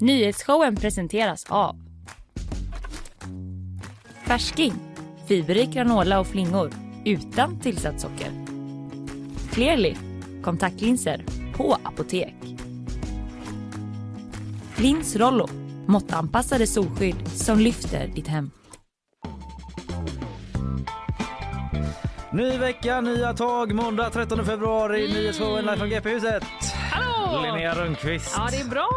Nyhetsshowen presenteras av Färsking, fiberrik granola och flingor utan tillsatt socker. Clearly, kontaktlinser på apotek. Lins Rollo, måttanpassade solskydd som lyfter ditt hem. Ny vecka, nya tag. Måndag 13 februari. Mm. Nyhetsshowen live från GP-huset. Hallå! Linnea Rönnqvist. Ja, det är bra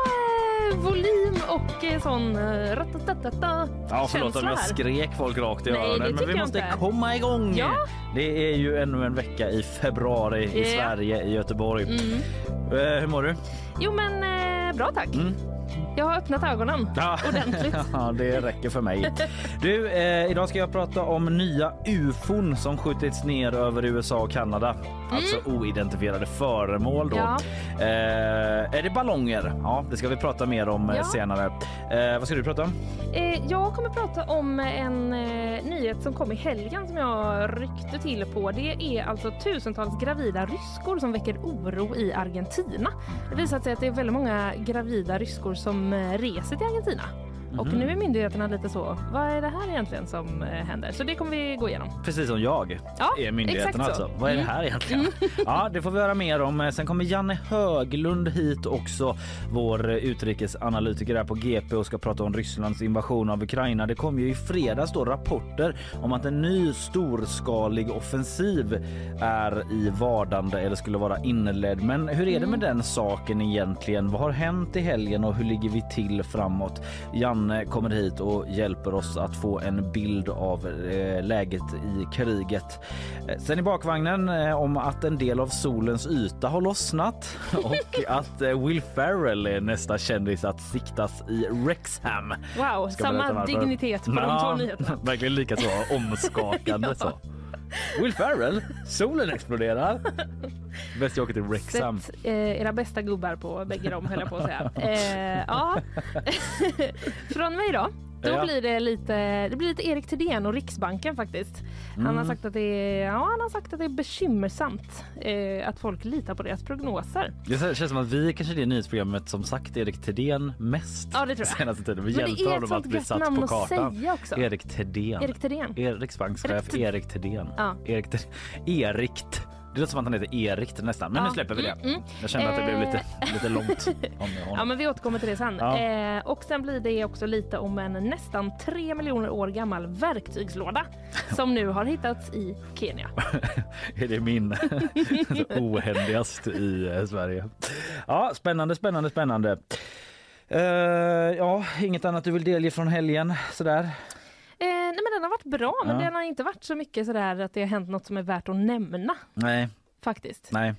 volym och eh, sån eh, ratatatata Ja, förlåt om jag skrek folk rakt i Nej, öronen. Men vi måste inte. komma igång. Ja. Det är ju ännu en vecka i februari i Ja. Sverige, i Göteborg. Mm. Eh, hur mår du? Jo, men eh, bra tack. Mm. Jag har öppnat ögonen Ja. ordentligt. ja, det räcker för mig. Du, eh, idag ska jag prata om nya ufon som skjutits ner över USA och Kanada. Alltså oidentifierade föremål då. Mm. Ja. Eh, är det ballonger? Ja, det ska vi prata mer om eh, Ja. senare. Eh, vad ska du prata om? Eh, jag kommer prata om en eh, nyhet som kom i helgen som jag ryckte till på. Det är alltså tusentals gravida ryskor som väcker oro i Argentina. Det visar sig att det är väldigt många gravida ryskor som eh, reser till Argentina. Och Mhm. nu är myndigheterna lite så, vad är det här egentligen som eh, händer? Så det kommer vi gå igenom. Precis som jag Ja, är myndigheterna alltså. Vad är det här egentligen? Ja, det får vi höra mer om. Eh, Sen kommer Janne Höglund hit också, vår eh, utrikesanalytiker här på GP och ska prata om Rysslands invasion av Ukraina. Det kom ju i fredags då rapporter om att en ny storskalig offensiv är i vardande eller skulle vara inledd. Men hur är det med den saken egentligen? Vad har hänt i helgen och hur ligger vi till framåt? Janne kommer hit och hjälper oss att få en bild av eh, läget i kriget. Eh, Sen i bakvagnen eh, om att en del av solens yta har lossnat och att eh, Will Ferrell är nästa kändis att siktas i Wrexham. Wow, samma dignitet på de Ja, två nyheterna. Verkligen lika så omskakande så. Will Ferrell, solen exploderar. Bäst jag åker till Rexham. Sätt eh, era bästa gubbar på bägge dem höll jag på att säga. Eh, ja. Från mig då. Då Ja. blir det lite, det blir lite Erik Thedéen och Riksbanken faktiskt. Han Mm. har sagt att det är, ja, han har sagt att det är bekymmersamt eh, att folk litar på deras prognoser. Det känns som att vi kanske är det nyhetsprogrammet som sagt Erik Thedéen mest Ja, det tror jag. senaste tiden. Vi Men hjälper honom att bli satt på kartan. Erik Thedéen. Erik Thedéen. Riksbankschef Erik Erik Thedéen. Ja. Erik, Th- Erikt. Det låter som att han heter Erik nästan. Men Ja. nu släpper vi det. Mm, mm. Jag kände att det blev lite, Eh. lite långt om Ja, men vi återkommer till det sen. Ja. Eh, och sen blir det också lite om en nästan tre miljoner år gammal verktygslåda som nu har hittats i Kenya. är det min ohändigast i eh, Sverige. Ja, spännande, spännande, spännande. Eh, ja, inget annat du vill delge från helgen sådär? Eh, nej men den har varit bra men Ja. den har inte varit så mycket sådär att det har hänt något som är värt att nämna Nej, faktiskt. nej.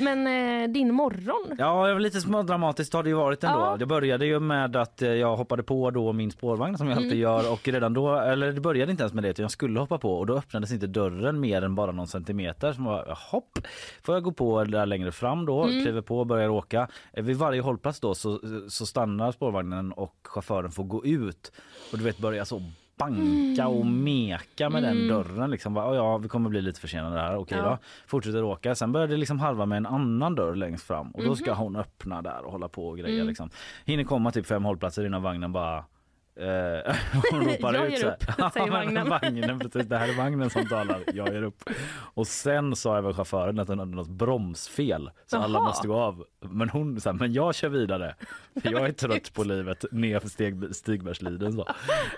Men eh, din morgon? Ja, det var lite smådramatiskt har det ju varit ändå. Ja. Det började ju med att eh, jag hoppade på då min spårvagn som jag alltid gör och redan då, eller det började inte ens med det utan jag skulle hoppa på och då öppnades inte dörren mer än bara någon centimeter. Som var hopp, får jag gå på där längre fram då, kliver på och börjar åka. Eh, Vid varje hållplats då så, så stannar spårvagnen och chauffören får gå ut och du vet börja så banka och meka med den dörren. Liksom. Bara, "Ja, vi kommer bli lite försenade här. Okej Ja. då. Fortsätter åka. Sen börjar det liksom halva med en annan dörr längst fram och då ska hon öppna där och hålla på och greja. Liksom. Hinner komma typ fem hållplatser innan vagnen bara Eh, hon ropar Jag ut ger så här. upp, säger vagnen. vagnen precis, det här är vagnen som talar, jag ger upp. Och sen sa även chauffören att den hade något bromsfel så alla Jaha. måste gå av. Men hon sa, men jag kör vidare. För jag är trött på livet Stig, Stigbergsliden. Så.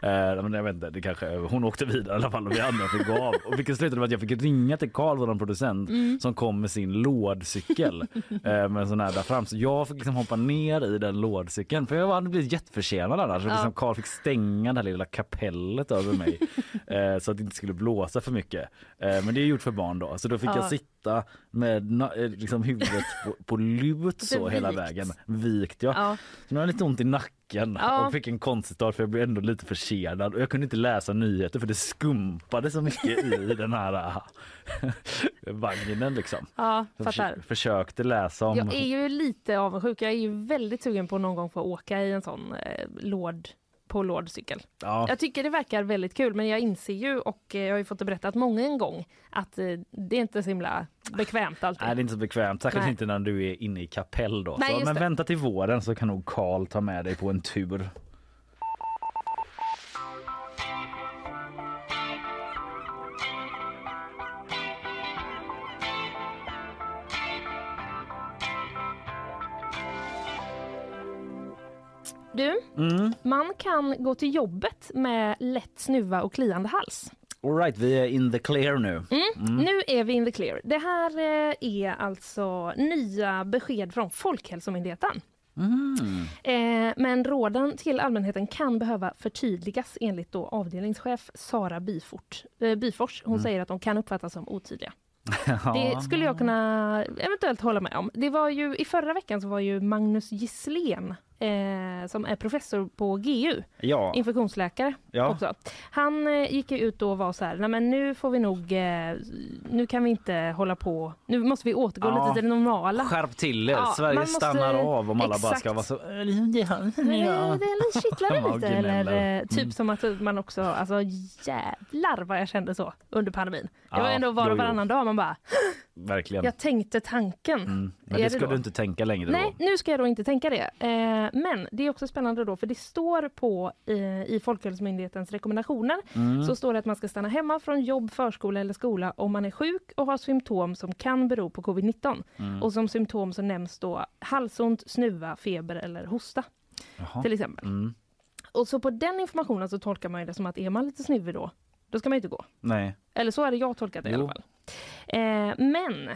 Eh, men jag vet inte, det kanske, hon åkte vidare i alla fall och vi andra fick gå av. Och vilket slutade med att jag fick ringa till Karl, vår producent, Mm. som kom med sin lådcykel eh, med en sån här där fram. Så jag fick liksom hoppa ner i den lådcykeln för jag hade blivit jätteförsenad annars. Ja. liksom Karl fick stänga det här lilla kapellet över mig eh, så att det inte skulle blåsa för mycket. Eh, men det är gjort för barn då, så då fick Ja. jag sitta med eh, liksom huvudet på, på lut så hela vägen. Vikt ja. Ja. Så nu har jag lite ont i nacken Ja. och fick en konstig start för jag blev ändå lite försenad och jag kunde inte läsa nyheter för det skumpade så mycket i den här äh, vagnen liksom. Ja, Jag fattar. förs- försökte läsa om... Jag är ju lite avundsjuk. Jag är ju väldigt sugen på någon gång få åka i en sån eh, på lådcykel. Ja. Jag tycker det verkar väldigt kul men jag inser ju och eh, jag har ju fått det berättat många en gång att eh, det är inte så himla bekvämt alltid. Nej, det är inte så bekvämt, särskilt Nej. inte när du är inne i kapell då. Nej, så, men det. vänta till våren så kan nog Karl ta med dig på en tur. Du, Mm. man kan gå till jobbet med lätt snuva och kliande hals. All right, vi är in the clear nu. Mm. Nu är vi in the clear. Det här eh, är alltså nya besked från Folkhälsomyndigheten. Mm. Eh, men råden till allmänheten kan behöva förtydligas enligt då avdelningschef Sara Bifort, eh, Bifors. Hon säger att de kan uppfattas som otydliga. Det skulle jag kunna eventuellt hålla med om. Det var ju, I förra veckan så var ju Magnus Gisslén eh, som är professor på GU, Ja, infektionsläkare ja. också. Han eh, gick ut och var så här, nej men nu får vi nog, eh, nu kan vi inte hålla på, nu måste vi återgå Ja. lite till det normala. Skärp till er, Sverige måste- stannar av om alla bara Exakt. ska vara så... Det är lite eller eh, typ Mm. som att man också, alltså jävlar vad jag kände så under pandemin. Det var ändå var och varannan dag man bara, Verkligen. jag tänkte tanken. Mm. Men Är det det ska då? du inte tänka längre Nej, då. nu ska jag då inte tänka det. Eh, men det är också spännande då, för det står på eh, i Folkhälsomyndighetens rekommendationer Mm. så står det att man ska stanna hemma från jobb, förskola eller skola om man är sjuk och har symptom som kan bero på covid-19. Mm. Och som symptom så nämns då halsont, snuva, feber eller hosta Jaha. till exempel. Mm. Och så på den informationen så tolkar man ju det som att är man lite snuvig då, då ska man ju inte gå. Nej. Eller så hade jag tolkat det i Jo. alla fall. Eh, men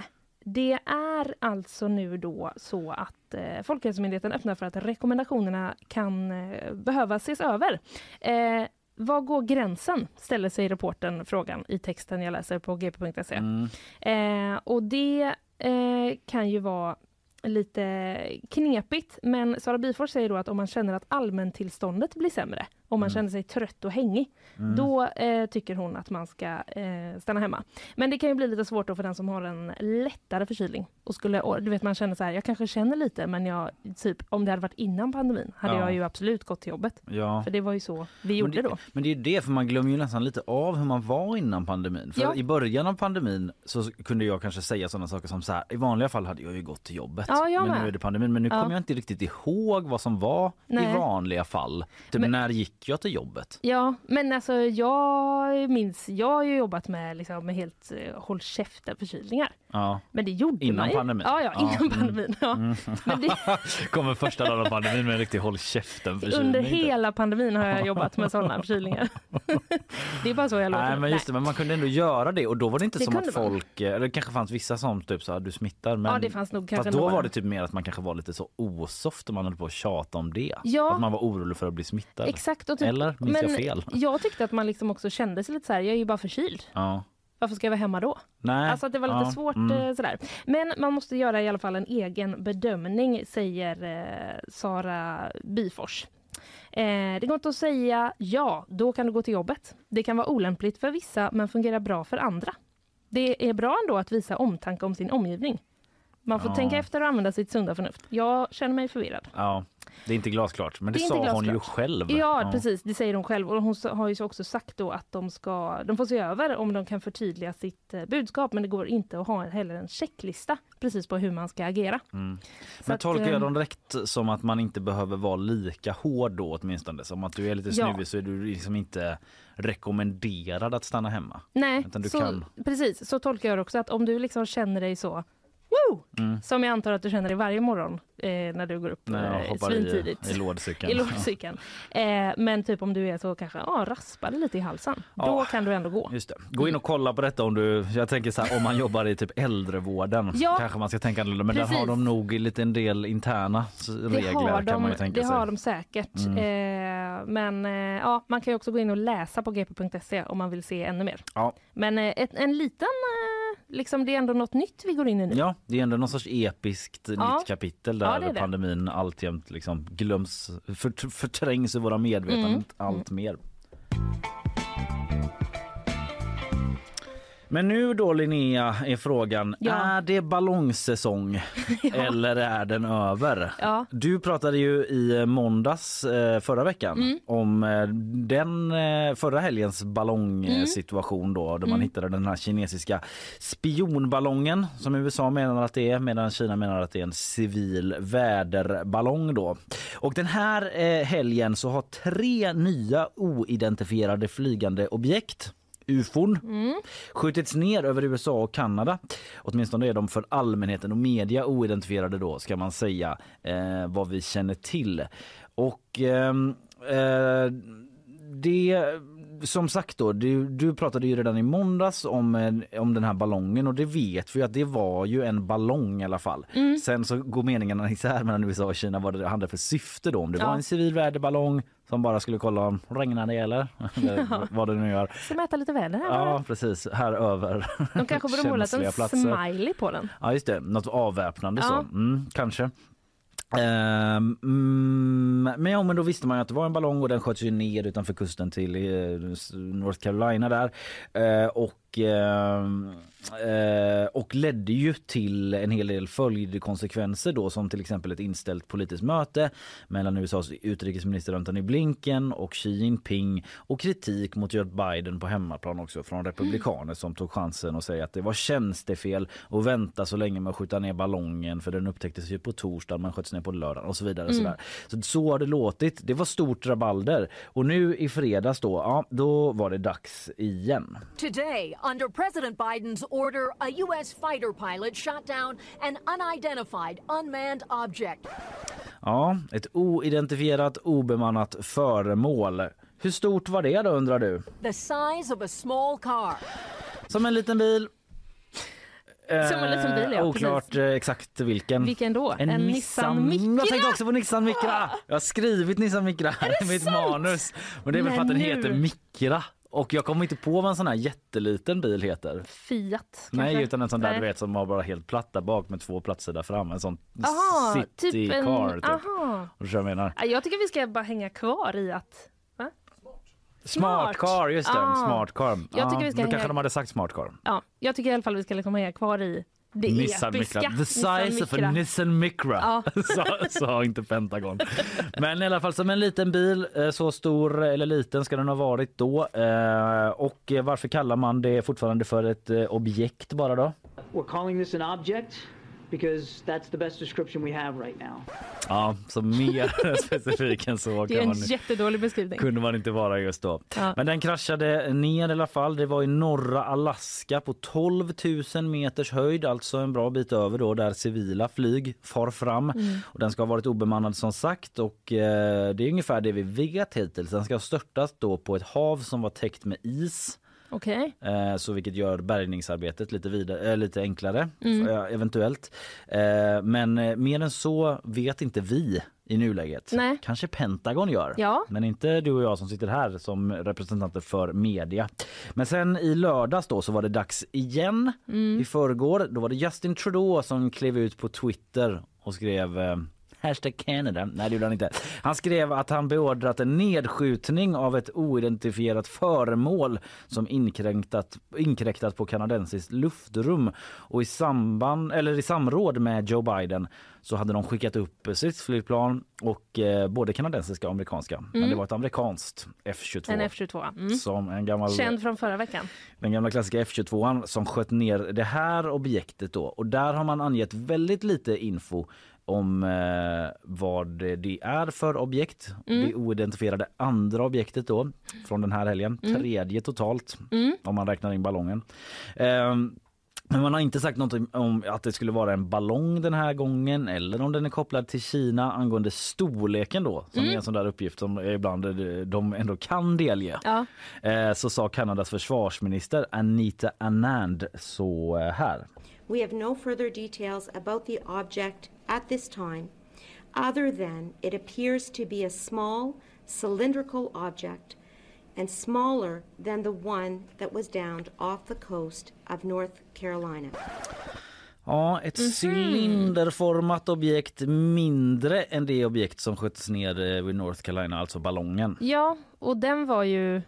det är alltså nu då så att eh, Folkhälsomyndigheten öppnar för att rekommendationerna kan eh, behöva ses över. Eh, vad går gränsen? ställer sig reporten frågan i texten jag läser på gp.se. Mm. Eh, och det eh, kan ju vara lite knepigt, men Sara Bifors säger då att om man känner att allmäntillståndet blir sämre, om man Mm. känner sig trött och hängig, Mm. då eh, tycker hon att man ska eh, stanna hemma. Men det kan ju bli lite svårt då för den som har en lättare förkylning. Och skulle, och, du vet man känner så här, jag kanske känner lite men jag, typ om det hade varit innan pandemin hade Ja. jag ju absolut gått till jobbet. Ja. För det var ju så vi Men gjorde det, då. men det är ju det, för man glömmer ju nästan lite av hur man var innan pandemin. För Ja. i början av pandemin så kunde jag kanske säga sådana saker som så här, i vanliga fall hade jag ju gått till jobbet. Ja, jag men nu är det pandemin. Men nu kommer jag inte riktigt ihåg vad som var Nej. i vanliga fall. Typ Men- när gick jag till jobbet? Ja, men alltså jag minns, jag har ju jobbat med, liksom, med helt eh, håll käften förkylningar. Ja. Men det gjorde Innan man ju. pandemin? Ja, ja, innan mm. pandemin. Ja. Men det, kommer första dagen av pandemin med en riktig håll käften förkylning. under hela pandemin har jag jobbat med sådana förkylningar. det är bara så jag låter. Nej men just det, men man kunde ändå göra det och då var det inte Det som att kunde man. folk, eller det kanske fanns vissa som typ sa du smittar men Ja, det fanns nog kanske då några. var det typ mer att man kanske var lite så osoft och man höll på att tjata om det. Ja. Att man var orolig för att bli smittad. Exakt. Och typ, Eller minns men jag fel? Jag tyckte att man liksom också kände sig lite så här, jag är ju bara förkyld. Ja. Varför ska jag vara hemma då? Nej. Alltså att det var lite ja. svårt Mm. eh, sådär. Men man måste göra i alla fall en egen bedömning, säger eh, Sara Bifors. Eh, det går inte att säga ja, då kan du gå till jobbet. Det kan vara olämpligt för vissa men fungerar bra för andra. Det är bra ändå att visa omtanke om sin omgivning. Man får Ja. tänka efter och använda sitt sunda förnuft. Jag känner mig förvirrad. Ja, det är inte glasklart. Men det, Det sa hon ju glasklart. själv. Ja, precis. Det säger hon själv. Och hon har ju så också sagt då att de, ska, de får se över om de kan förtydliga sitt eh, budskap. Men det går inte att ha heller en checklista precis på hur man ska agera. Mm. Men att, tolkar eh, jag dem rätt som att man inte behöver vara lika hård då åtminstone? Som att du är lite Ja. snuvig så är du liksom inte rekommenderad att stanna hemma? Nej, så, kan- precis. Så tolkar jag också. Att om du liksom känner dig så Woo! Mm. Som jag antar att du känner dig varje morgon eh, när du går upp jag eh, hoppar i, svintidigt. i lådcykeln. I lådcykeln. Eh, men typ om du är så kanske ah, raspar lite i halsen. Då Ja. kan du ändå gå. Just det. Gå in och kolla på detta om du, jag tänker så här, om man jobbar i typ äldrevården Ja. kanske man ska tänka annorlunda men där har de nog lite en del interna Det regler har kan man de, ju tänka det sig. har de säkert. Mm. Eh, men eh, ja, man kan ju också gå in och läsa på gp.se om man vill se ännu mer. Ja. Men eh, ett, en liten, liksom det är ändå något nytt vi går in i nu. Ja, det är ändå någon sorts episkt Ja. nytt kapitel Ja, där det är det. pandemin alltjämt liksom glöms, för, förträngs i våra medvetanden Mm. allt mer. Men nu då Linnea är frågan, Ja. är det ballongsäsong eller är den över? Ja. Du pratade ju i måndags eh, förra veckan Mm. om eh, den eh, förra helgens ballongsituation då där Mm. man hittade den här kinesiska spionballongen som USA menar att det är medan Kina menar att det är en civil väderballong då. Och den här helgen så har tre nya oidentifierade flygande objekt ufon skjutits ner över USA och Kanada. Åtminstone är de för allmänheten och media oidentifierade då ska man säga eh, vad vi känner till. Och ehm, eh, det som sagt då, du, du pratade ju redan i måndags om, eh, om den här ballongen och det vet vi att det var ju en ballong i alla fall. Sen så går meningarna isär mellan USA och Kina vad det hade för syfte då. Om det Ja. var en civil väderballong som bara skulle kolla om regnar det eller, eller vad det nu gör. Ska mäta lite väder här. Ja precis, här över De kanske borde målat en smiley på den. Ja just det, något avväpnande så. Ja. Mm, kanske. Mm, men ja men då visste man att det var en ballong och den sköts ju ner utanför kusten till eh, North Carolina där. Eh, och, och ledde ju till en hel del följdkonsekvenser då som till exempel ett inställt politiskt möte mellan USAs utrikesminister Antony Blinken och Xi Jinping och kritik mot Joe Biden på hemmaplan också från republikaner som tog chansen att säga att det var tjänstefel och vänta så länge med att skjuta ner ballongen för den upptäcktes ju på torsdag men sköts ner på lördagen och så vidare. Och där. så så har det låtit. Det var stort rabalder och nu i fredags då, ja, då var det dags igen. Today, under President Biden's order, a U.S. fighter pilot shot down an unidentified unmanned object. Ja, ett oidentifierat obemannat föremål. Hur stort var det då undrar du? The size of a small car. Som en liten bil. Som en liten bil, ja, Eh, Oklart eh, exakt vilken. Vilken då? En, En Nissan, Micra? Jag tänkte också på Nissan Micra. Jag har skrivit Nissan Micra här i mitt sant? manus. Men det är väl för att den heter Micra. Och jag kommer inte på vad en sån här jätteliten bil heter. Fiat Nej, kanske? utan en sån där Nej. du vet som har bara helt platt där bak med två platser där fram. En sån Aha, city typ en... car typ. Aha. Och jag menar. Ja, Jag tycker vi ska bara hänga kvar i att... Va? Smart car, just det. Ah. Smart car. Jag tycker vi ska då kanske hänga- de hade sagt smart car. Ja, jag tycker i alla fall vi ska liksom hänga kvar i det Nissan episka. Micra. The size of a. Nissan Micra. Ja. sa, sa inte Pentagon. Men i alla fall som en liten bil, eh, så stor eller liten ska den ha varit då. Eh, Och varför kallar man det fortfarande för ett eh, objekt bara då? We're calling this an object because that's the best description we have right now. Ja, så mer specifik än så Det är kan en man jättedålig beskrivning. kunde man inte vara just då. Ja. Men den kraschade ner i alla fall. Det var i norra Alaska på 12 000 meters höjd, alltså en bra bit över då där civila flyg far fram. Och den ska ha varit obemannad som sagt och eh, det är ungefär det vi vet hittills. Den ska ha störtat då på ett hav som var täckt med is. Okej. Eh, så vilket gör bärgningsarbetet lite, vidare, eh, lite enklare Mm. eh, eventuellt. Eh, men eh, mer än så vet inte vi i nuläget. Nej. Kanske Pentagon gör, Ja. men inte du och jag som sitter här som representanter för media. Men sen i lördags då så var det dags igen. Mm. I förrgår då var det Justin Trudeau som klev ut på Twitter och skrev eh, Hashtag Canada. Nej det gjorde han inte. Han skrev att han beordrat en nedskjutning av ett oidentifierat föremål som inkräktat, inkräktat på kanadensiskt luftrum. Och i, samband, eller i samråd med Joe Biden så hade de skickat upp stridsflygplan och eh, både kanadensiska och amerikanska. Men det var ett amerikanskt F22. En F22. Mm. Som en gammal Känd från förra veckan. den gamla klassiska F22 som sköt ner det här objektet då. Och där har man angett väldigt lite info om eh, vad det är för objekt. Det oidentifierade andra objektet då från den här helgen. Tredje totalt om man räknar in ballongen. Ehm, men man har inte sagt något om att det skulle vara en ballong den här gången eller om den är kopplad till Kina angående storleken då som är en sån där uppgift som ibland eh, de ändå kan delge. Ja. Eh, så sa Kanadas försvarsminister Anita Anand så eh, här. We have no further details about the object at this time, other than it appears to be a small cylindrical object and smaller than the one that was downed off the coast of North Carolina. Ja, ett cylinderformat objekt mindre än det objekt som sköts ner eh, vid North Carolina, alltså ballongen. ja, och den var ju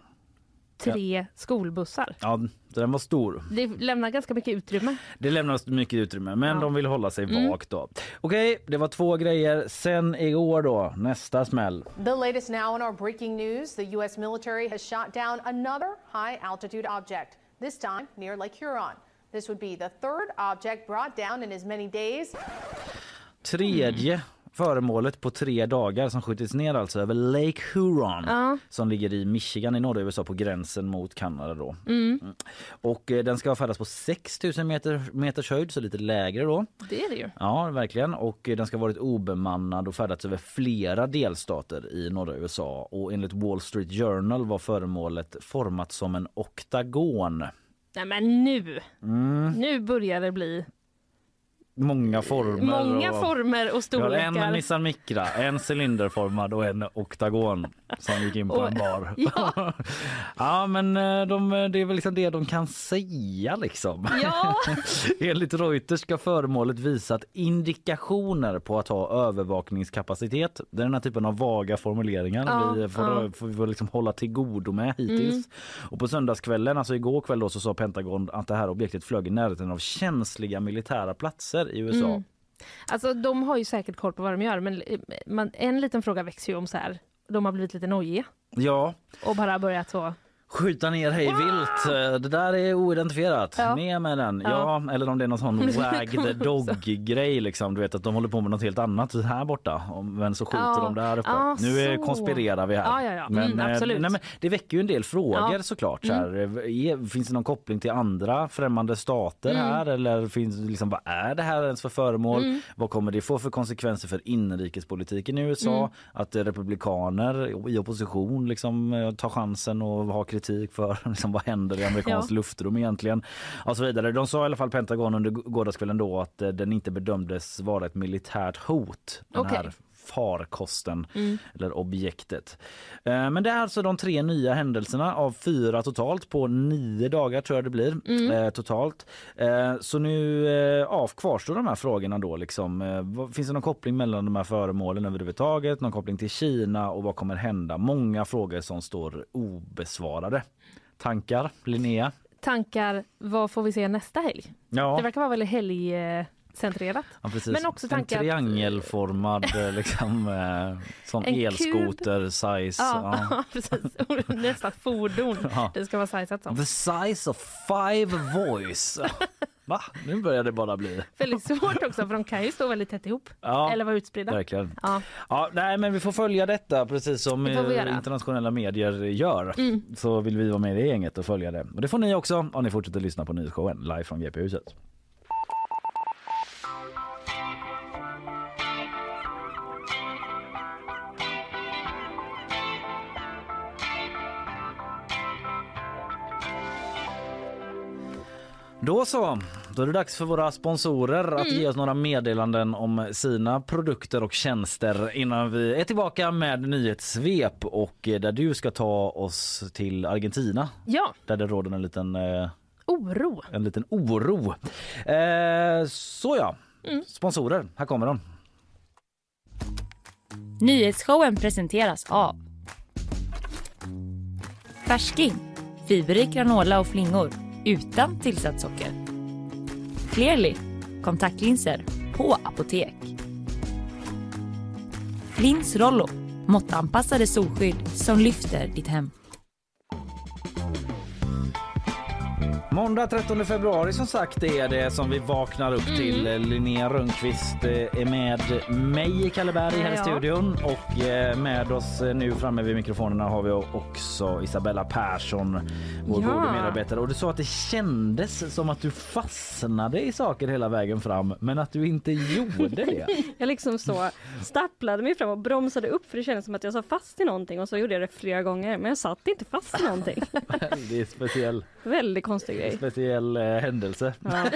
tre skolbussar. Ja, den var stor. Det lämnar ganska mycket utrymme. Det lämnas mycket utrymme, men Ja. de vill hålla sig Mm. vagt då. Okej, det var två grejer. Sen igår då, nästa smäll. The latest now in our breaking news the U.S. military has shot down another high altitude object, this time near Lake Huron. This would be the third object brought down in as many days. Tredje föremålet på tre dagar som skjutits ner alltså över Lake Huron Ja. som ligger i Michigan i norra USA på gränsen mot Kanada då. Mm. Och eh, den ska ha färdats på 6000 meter, meters höjd så lite lägre då. Det är det ju. Ja, verkligen. Och eh, den ska ha varit obemannad och färdats över flera delstater i norra USA. Och enligt Wall Street Journal var föremålet format som en oktagon. Nej men nu, Mm. nu börjar det bli Många former. många och... former och Vi har storlekar. en Nissan Micra, en cylinderformad och en oktagon som gick in på Och- en bar. Ja. ja men eh, de, det är väl liksom det de kan säga liksom. Ja. Enligt Reuters ska föremålet visat indikationer på att ha övervakningskapacitet. Det är den här typen av vaga formuleringar Ja, vi får, ja. får, får liksom hålla till godo med hittills. Mm. Och på söndagskvällen, alltså igår kväll då, så sa Pentagon att det här objektet flög i närheten av känsliga militära platser i USA. Mm. Alltså de har ju säkert koll på vad de gör men eh, man, en liten fråga växer ju om så här. De har blivit lite nojiga Ja, och bara börjat så. Skjuta ner hej vilt. Eh, Det där är oidentifierat. Ja. Ner med den. Ja. Ja. eller om det är någon sån the dog grej liksom. Du vet att de håller på med något helt annat här borta. Men så skjuter Ja. de där uppe. Ja, nu är, konspirerar vi här. Ja. Men, Mm, eh, nej, men det väcker ju en del frågor Ja. såklart. Så här, är, finns det någon koppling till andra främmande stater Mm. här? Eller finns, liksom, vad är det här ens för föremål? Mm. Vad kommer det få för konsekvenser för inrikespolitiken i USA? Mm. Att eh, republikaner i opposition liksom eh, tar chansen och har kritik för liksom, vad händer i amerikanskt Ja. luftrum egentligen? Och så vidare. De sa i alla fall Pentagon under gårdagskvällen då att eh, den inte bedömdes vara ett militärt hot. Den Okej. här farkosten Mm. eller objektet. Eh, Men det är alltså de tre nya händelserna av fyra totalt på nio dagar tror jag det blir Mm. eh, totalt. Eh, så nu ja, kvarstår de här frågorna då liksom. Finns det någon koppling mellan de här föremålen överhuvudtaget? Någon koppling till Kina och vad kommer hända? Många frågor som står obesvarade. Tankar, Linnea? Tankar, vad får vi se nästa helg? Ja. Det verkar vara väldigt helgcentrerat. Ja. Men också en tankar att- triangelformad eh, liksom, eh, som En kub. elskoter size. Ja, Ja. precis. Nästa fordon. Ja. Det ska vara sizat som. The size of five voice. Va? Nu börjar det bara bli. Väldigt svårt också för de kan ju stå väldigt tätt ihop. Ja, Eller vara utspridda. Verkligen. Ja. Ja, nej, men vi får följa detta precis som Det internationella medier gör. Mm. Så vill vi vara med i gänget och följa det. Och det får ni också om ni fortsätter lyssna på nyhetsshowen live från GP-huset. Då så, då är det dags för våra sponsorer att ge oss några meddelanden om sina produkter och tjänster innan vi är tillbaka med nyhetssvep och eh, där du ska ta oss till Argentina. Ja, där det råder en liten, eh, oro. en liten oro. Eh, så ja, sponsorer, här kommer de. Nyhetsshowen presenteras av Färsking, fiberrik granola och flingor utan tillsatt socker. Clearly, kontaktlinser på apotek. Lins Rollo, måttanpassade solskydd som lyfter ditt hem. Måndag 13 februari som sagt är det som vi vaknar upp till. Linnea Rönnqvist eh, är med mig i Kalleberg här i Ja. studion och eh, med oss eh, nu framme vid mikrofonerna har vi också Isabella Persson, vår Ja. gode medarbetare. Och du sa att det kändes som att du fastnade i saker hela vägen fram men att du inte gjorde det. Jag liksom så stapplade mig fram och bromsade upp för det kändes som att jag satt fast i någonting och så gjorde jag det flera gånger men jag satt inte fast i någonting. Det är speciell, Väldigt konstig grej. speciell eh, händelse. Ja.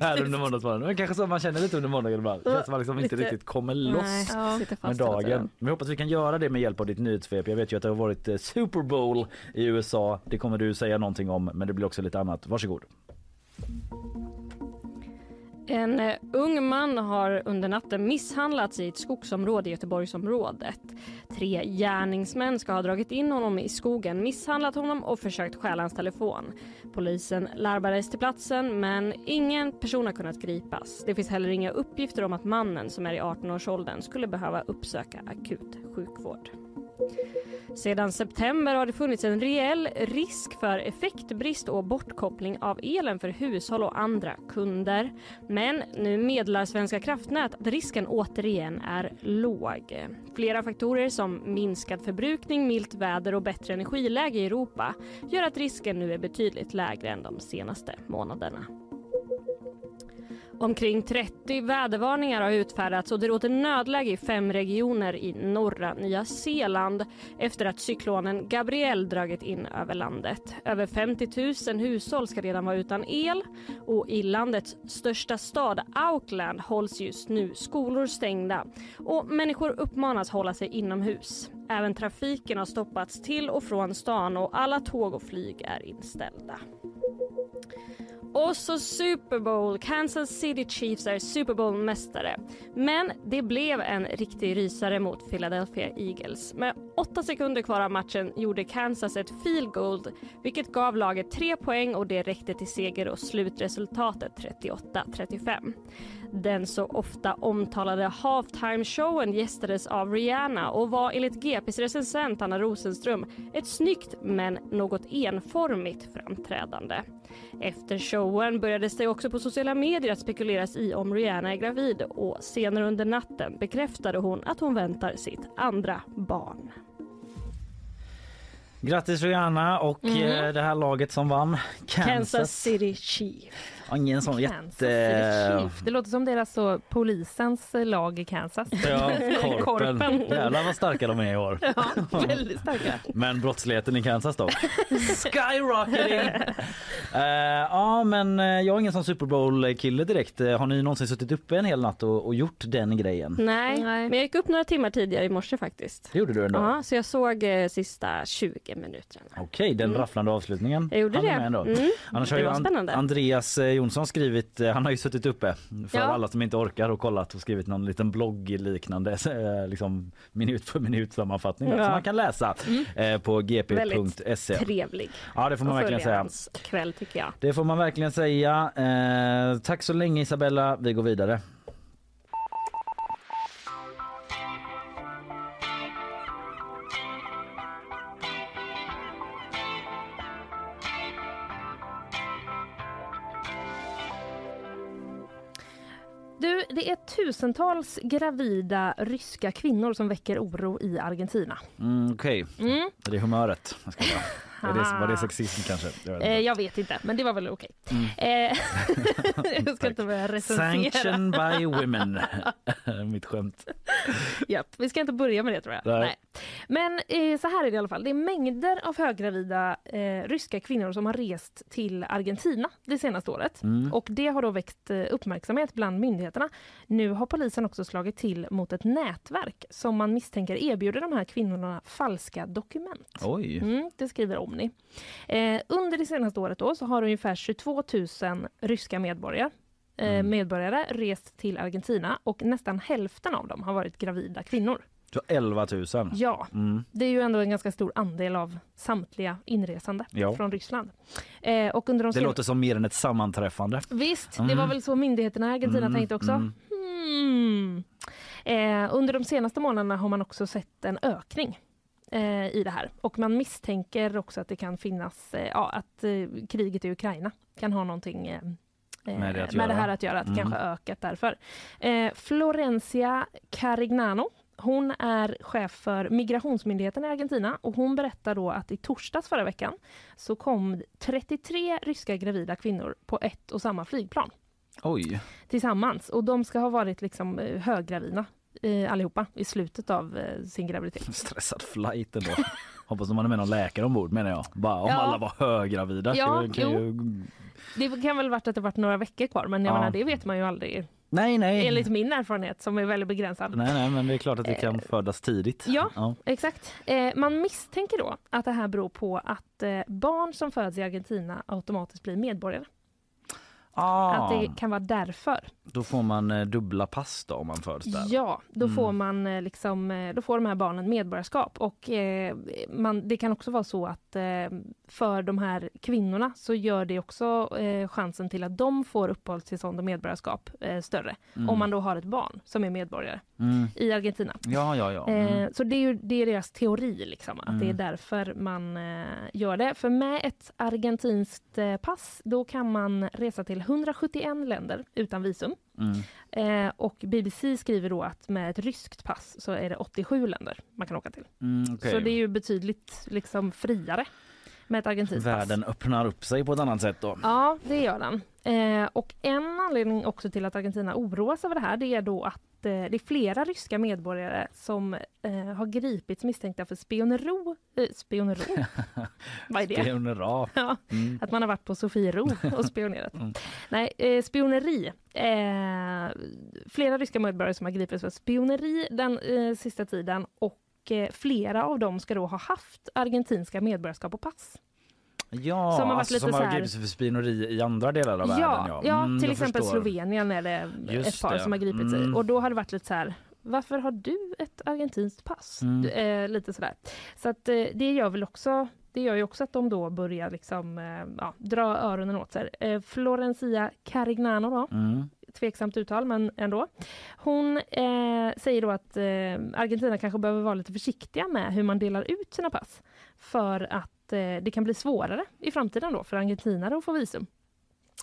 här under måndagsmorgonen. Men kanske så man känner lite under måndagen ibland. Det känns som man liksom inte Lite- riktigt kommer Nej, loss. sitter med dagen. Men vi hoppas vi kan göra det med hjälp av ditt nyhetssvep. Jag vet ju att det har varit eh, Super Bowl i USA. Det kommer du säga någonting om, men det blir också lite annat. Varsågod. En eh, ung man har under natten misshandlats i ett skogsområde i Göteborgsområdet. Tre gärningsmän ska ha dragit in honom i skogen, misshandlat honom och försökt stjäla hans telefon. Polisen larmades till platsen men ingen person har kunnat gripas. Det finns heller inga uppgifter om att mannen som är i 18-årsåldern skulle behöva uppsöka akut sjukvård. Sedan september har det funnits en reell risk för effektbrist och bortkoppling av elen för hushåll och andra kunder. Men nu meddelar Svenska kraftnät att risken återigen är låg. Flera faktorer som minskad förbrukning, milt väder och bättre energiläge i Europa gör att risken nu är betydligt lägre än de senaste månaderna. Omkring 30 vädervarningar har utfärdats och det råder nödläge i fem regioner i norra Nya Zeeland efter att cyklonen Gabrielle dragit in över landet. Över 50 000 hushåll ska redan vara utan el och i landets största stad Auckland hålls just nu skolor stängda och människor uppmanas hålla sig inomhus. Även trafiken har stoppats till och från stan och alla tåg och flyg är inställda. Och så Super Bowl. Kansas City Chiefs är Super Bowl-mästare. Men det blev en riktig rysare mot Philadelphia Eagles. Med åtta sekunder kvar av matchen gjorde Kansas ett field goal vilket gav laget tre poäng och det räckte till seger och slutresultatet 38-35. Den så ofta omtalade halftime-showen gästades av Rihanna och var enligt GPs recensent Anna Rosenström ett snyggt men något enformigt framträdande. Efter showen började det också på sociala medier att spekuleras i om Rihanna är gravid och senare under natten bekräftade hon att hon väntar sitt andra barn. Grattis Rihanna och mm. det här laget som vann. Kansas, Kansas City Chiefs. Ingen sån Kansas jätte... Det låter som deras så, polisens lag i Kansas. Ja, korpen. korpen. Jävlar vad starka de är i år. Ja, väldigt starka. Men brottsligheten i Kansas då? Skyrocketing! uh, ja, men eh, jag är ingen sån Super Bowl-kille direkt. Eh, har ni någonsin suttit uppe en hel natt och, och gjort den grejen? Nej, Nej, men jag gick upp några timmar tidigare i morse faktiskt. Det gjorde du ändå? Ja, så jag såg eh, sista 20 minuterna. Okej, okay, den mm. rafflande avslutningen. Jag gjorde det. Ändå. Mm. Annars det var spännande. Andreas Jonsson skrivit, eh, han har ju suttit uppe för ja. alla som inte orkar och kollat och skrivit någon liten blogg liknande eh, liksom minut för minut sammanfattning ja. som man kan läsa mm. Eh, på gp.se. Trevlig. Ja det får man verkligen säga. kväll tycker jag. Det får man verkligen säga. Eh, tack så länge Isabella, vi går vidare. Det är tusentals gravida ryska kvinnor som väcker oro i Argentina. Mm, Okej, okay. mm. är det humöret? Var det, var det sexism kanske? Jag vet, eh, jag vet inte, men det var väl okej. Okay. Mm. Eh, jag ska inte börja recensera. Sanction by women. Mitt skämt. Japp, vi ska inte börja med det tror jag. Nej. Nej. Men eh, så här är det i alla fall. Det är mängder av höggravida eh, ryska kvinnor som har rest till Argentina det senaste året. Mm. Och det har då väckt eh, uppmärksamhet bland myndigheterna. Nu har polisen också slagit till mot ett nätverk som man misstänker erbjuder de här kvinnorna falska dokument. Oj. Mm, det skriver Omni. Eh, under det senaste året då så har ungefär 22 000 ryska medborgare eh, mm. medborgare rest till Argentina och nästan hälften av dem har varit gravida kvinnor. Så 11 000? Ja, mm. det är ju ändå en ganska stor andel av samtliga inresande ja. från Ryssland. Eh, och under de det låter som mer än ett sammanträffande. Visst, mm. det var väl så myndigheterna i Argentina mm. tänkte också. Mm. Hmm. Eh, under de senaste månaderna har man också sett en ökning eh, i det här. Och man misstänker också att det kan finnas, eh, ja, att eh, kriget i Ukraina kan ha någonting eh, med det, med det, här att göra, att mm. kanske ökat därför. Eh, Florencia Carignano hon är chef för migrationsmyndigheten i Argentina och hon berättar då att i torsdags förra veckan så kom 33 ryska gravida kvinnor på ett och samma flygplan. Oj. Tillsammans och de ska ha varit liksom eh, höggravida eh, allihopa i slutet av eh, sin graviditet. Stressad flight ändå. Hoppas de hade med någon läkare ombord menar jag. Bara om ja. alla var höggravida. Ja, det, kan ju... det kan väl varit att det varit några veckor kvar men jag ja. menar det vet man ju aldrig. Nej, nej. Enligt min erfarenhet som är väldigt begränsad. Nej, nej, men det är klart att det kan eh, födas tidigt. Ja, ja. exakt. Eh, man misstänker då att det här beror på att eh, barn som föds i Argentina automatiskt blir medborgare. Ah, Att det kan vara därför. Då får man eh, dubbla pass då om man föds där. Ja, då Mm. får man eh, liksom, eh, då får de här barnen medborgarskap och eh, man, det kan också vara så att eh, för de här kvinnorna så gör det också eh, chansen till att de får uppehållstillstånd och medborgarskap eh, större. Mm. Om man då har ett barn som är medborgare Mm. i Argentina. Ja, ja, ja. Mm. Eh, så det är ju det är deras teori, liksom, att det är Mm. därför man eh, gör det. För med ett argentinskt eh, pass, då kan man resa till 171 länder utan visum. Mm. Eh, och BBC skriver då att med ett ryskt pass så är det 87 länder man kan åka till. Mm, okej. Så det är ju betydligt liksom friare med ett argentinskt pass. Världen öppnar upp sig på ett annat sätt då. Ja, det gör den. Eh, och en anledning också till att Argentina oroas över det här, det är då att eh, det är flera ryska medborgare som eh, har gripits misstänkta för spionero. Eh, spionero? Vad är det? Spionera. Ja, Mm. att man har varit på Sofiero och spionerat. Mm. Nej, spioneri. Flera ryska medborgare som har gripits för spioneri den sista tiden och eh, flera av dem ska då ha haft argentinska medborgarskap och pass. Ja, Som har alltså, som har här- gripits för spioneri i andra delar av världen. ja, Ja, ja Mm, till exempel förstår. Slovenien är det Just ett par det. som har gripits i. Mm. Och då har det varit lite så här, varför har du ett argentinskt pass? Mm. Du, Eh, lite sådär. Så att eh, det gör väl också det gör ju också att de då börjar liksom, eh, ja, dra öronen åt sig. Eh, Florencia Carignano då, Mm. Tveksamt uttal men ändå. Hon eh, säger då att eh, Argentina kanske behöver vara lite försiktiga med hur man delar ut sina pass. För att eh, det kan bli svårare i framtiden då för argentinare att få visum.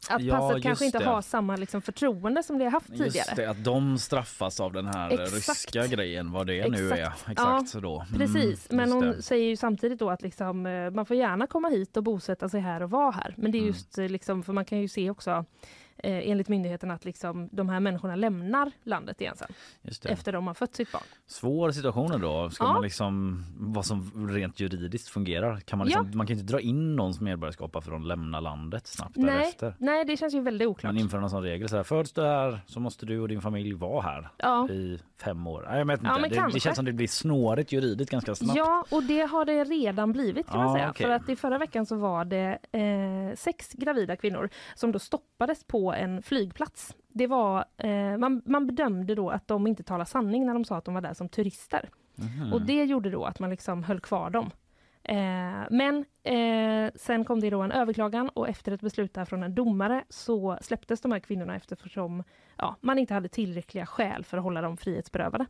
Att Ja, passet kanske just inte det. har samma liksom, förtroende som det har haft Just tidigare. det, att de straffas av den här Exakt. ryska grejen, vad det nu är. Exakt. Exakt så då. Mm, Precis, men just hon det. säger ju samtidigt då att liksom, eh, man får gärna komma hit och bosätta sig här och vara här. Men det är Mm. just eh, liksom, för man kan ju se också eh, enligt myndigheten att liksom, de här människorna lämnar landet igen sen. Efter de har fött sitt barn. Svår situation då. Ska Ja. man liksom, vad som rent juridiskt fungerar. Kan man, liksom, man kan inte dra in någons medborgarskap för att de lämnar landet snabbt Nej, därefter. nej, det känns ju väldigt oklart. Man inför någon sån regel så här, föds du här så måste du och din familj vara här Ja. i fem år. Nej, jag vet inte. Ja, det, det känns som det blir snårigt juridiskt ganska snabbt. Ja, och det har det redan blivit kan man Ja, säga. okej. För att i förra veckan så var det eh, sex gravida kvinnor som då stoppades på en flygplats. Det var, eh, man, man bedömde då att de inte talade sanning när de sa att de var där som turister. Mhm. Och det gjorde då att man liksom höll kvar dem. Eh, men eh, sen kom det då en överklagan och efter ett beslut där från en domare så släpptes de här kvinnorna eftersom ja, man inte hade tillräckliga skäl för att hålla dem frihetsberövade.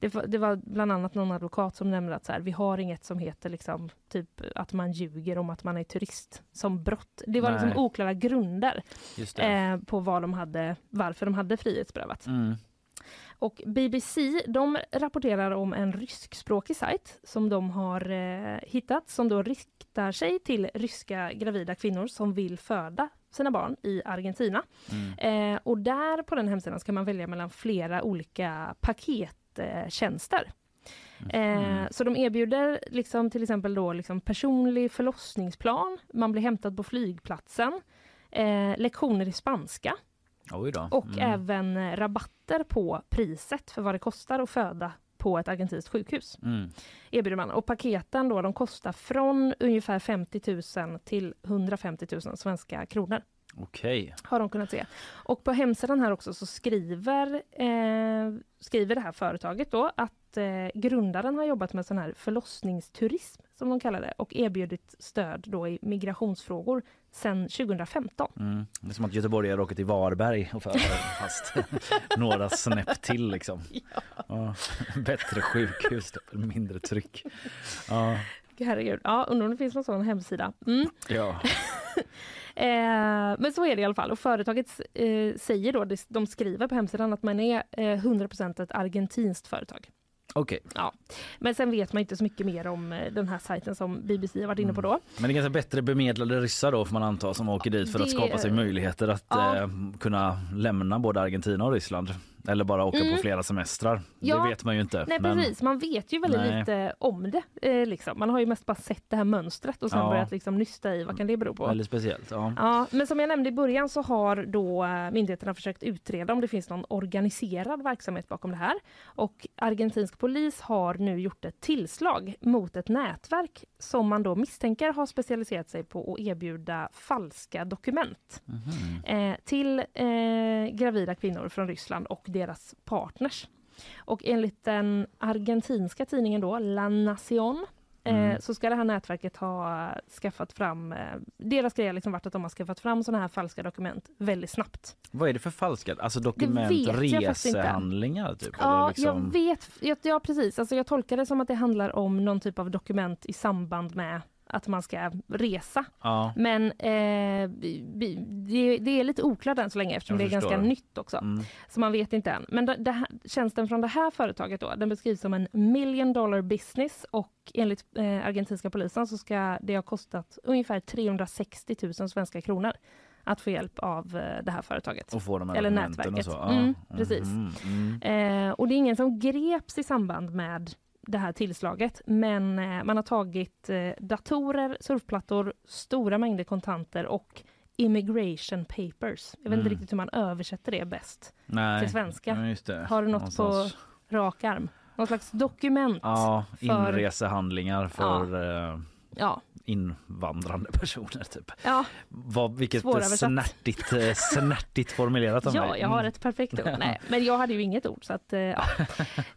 Det var, det var bland annat någon advokat som nämnde att så här, vi har inget som heter liksom, typ att man ljuger om att man är turist som brott. Det var Nej. liksom oklara grunder eh, på vad de hade, varför de hade frihetsberövat. Mm. Och BBC de rapporterar om en ryskspråkig sajt som de har eh, hittat som då riktar sig till ryska gravida kvinnor som vill föda sina barn i Argentina. Mm. Eh, och där på den hemsidan ska man välja mellan flera olika pakettjänster. Eh, så de erbjuder liksom, till exempel då, liksom personlig förlossningsplan, man blir hämtad på flygplatsen, eh, lektioner i spanska. Och Mm. även eh, rabatter på priset för vad det kostar att föda på ett argentinskt sjukhus. Mm. Erbjuder man. Och paketen då, de kostar från ungefär 50 000 till 150 000 svenska kronor. Okej. Har de kunnat se. Och på hemsidan här också så skriver, eh, skriver det här företaget då att eh, grundaren har jobbat med sån här förlossningsturism som de kallar det och erbjudit stöd då i migrationsfrågor sedan 2015. Mm. Det är som att Göteborg har åkt till Varberg och fast några snäpp till liksom. Ja. Bättre sjukhus, mindre tryck. Ja. Herregud, ja, undrar om det finns någon sån hemsida. Mm. ja. Eh, men så är det i alla fall. Och företaget eh, säger då, de skriver på hemsidan att man är eh, 100% ett argentinskt företag. Okej. Ja. Men sen vet man inte så mycket mer om eh, den här sajten som BBC har varit inne på då. Men det är ganska bättre bemedlade ryssar då får man anta som åker dit för att Det- skapa sig möjligheter att Ja. eh, kunna lämna både Argentina och Ryssland. Eller bara åka Mm. på flera semestrar. Ja. Det vet man ju inte. Nej men- precis, man vet ju väldigt Nej. lite om det. Eh, liksom. Man har ju mest bara sett det här mönstret och sen Ja. börjat liksom nysta i vad kan det bero på. Väldigt speciellt. Ja. Ja, men som jag nämnde i början så har då eh, myndigheterna försökt utreda om det finns någon organiserad verksamhet bakom det här. Och argentinsk polis har nu gjort ett tillslag mot ett nätverk som man då misstänker har specialiserat sig på att erbjuda falska dokument eh, till eh, gravida kvinnor från Ryssland och deras partners. Och enligt den argentinska tidningen då, La Nación Mm. Eh, så ska det här nätverket ha skaffat fram, eh, deras grej har liksom varit att de har skaffat fram sådana här falska dokument väldigt snabbt. Vad är det för falskat? Alltså dokument, resehandlingar? Typ, Ja, liksom... jag vet, ja, ja precis, alltså jag tolkar det som att det handlar om någon typ av dokument i samband med att man ska resa. Ja. Men eh, det, det är lite oklart än så länge eftersom det är ganska nytt också. Mm. Så man vet inte än. Men det, det här, tjänsten från det här företaget då, den beskrivs som en million dollar business och enligt eh, argentinska polisen så ska det ha kostat ungefär 360 000 svenska kronor att få hjälp av eh, det här företaget. Och få de här Eller nätverket. Och så. Ja. Mm, precis. Mhm, mm. Eh, och det är ingen som greps i samband med det här tillslaget, men eh, man har tagit eh, datorer, surfplattor, stora mängder kontanter och immigration papers. Jag vet inte Mm. riktigt hur man översätter det bäst Nej. till svenska. Ja. Har du något Någonstans. på rak arm? Någon slags dokument? Ja, för- inresehandlingar för eh, Ja, invandrande personer. Typ. ja, Vad, vilket snärtigt, eh, snärtigt formulerat av ja mig. jag har Mm. ett perfekt ord. Nej, men jag hade ju inget ord. Så, att, eh, ja.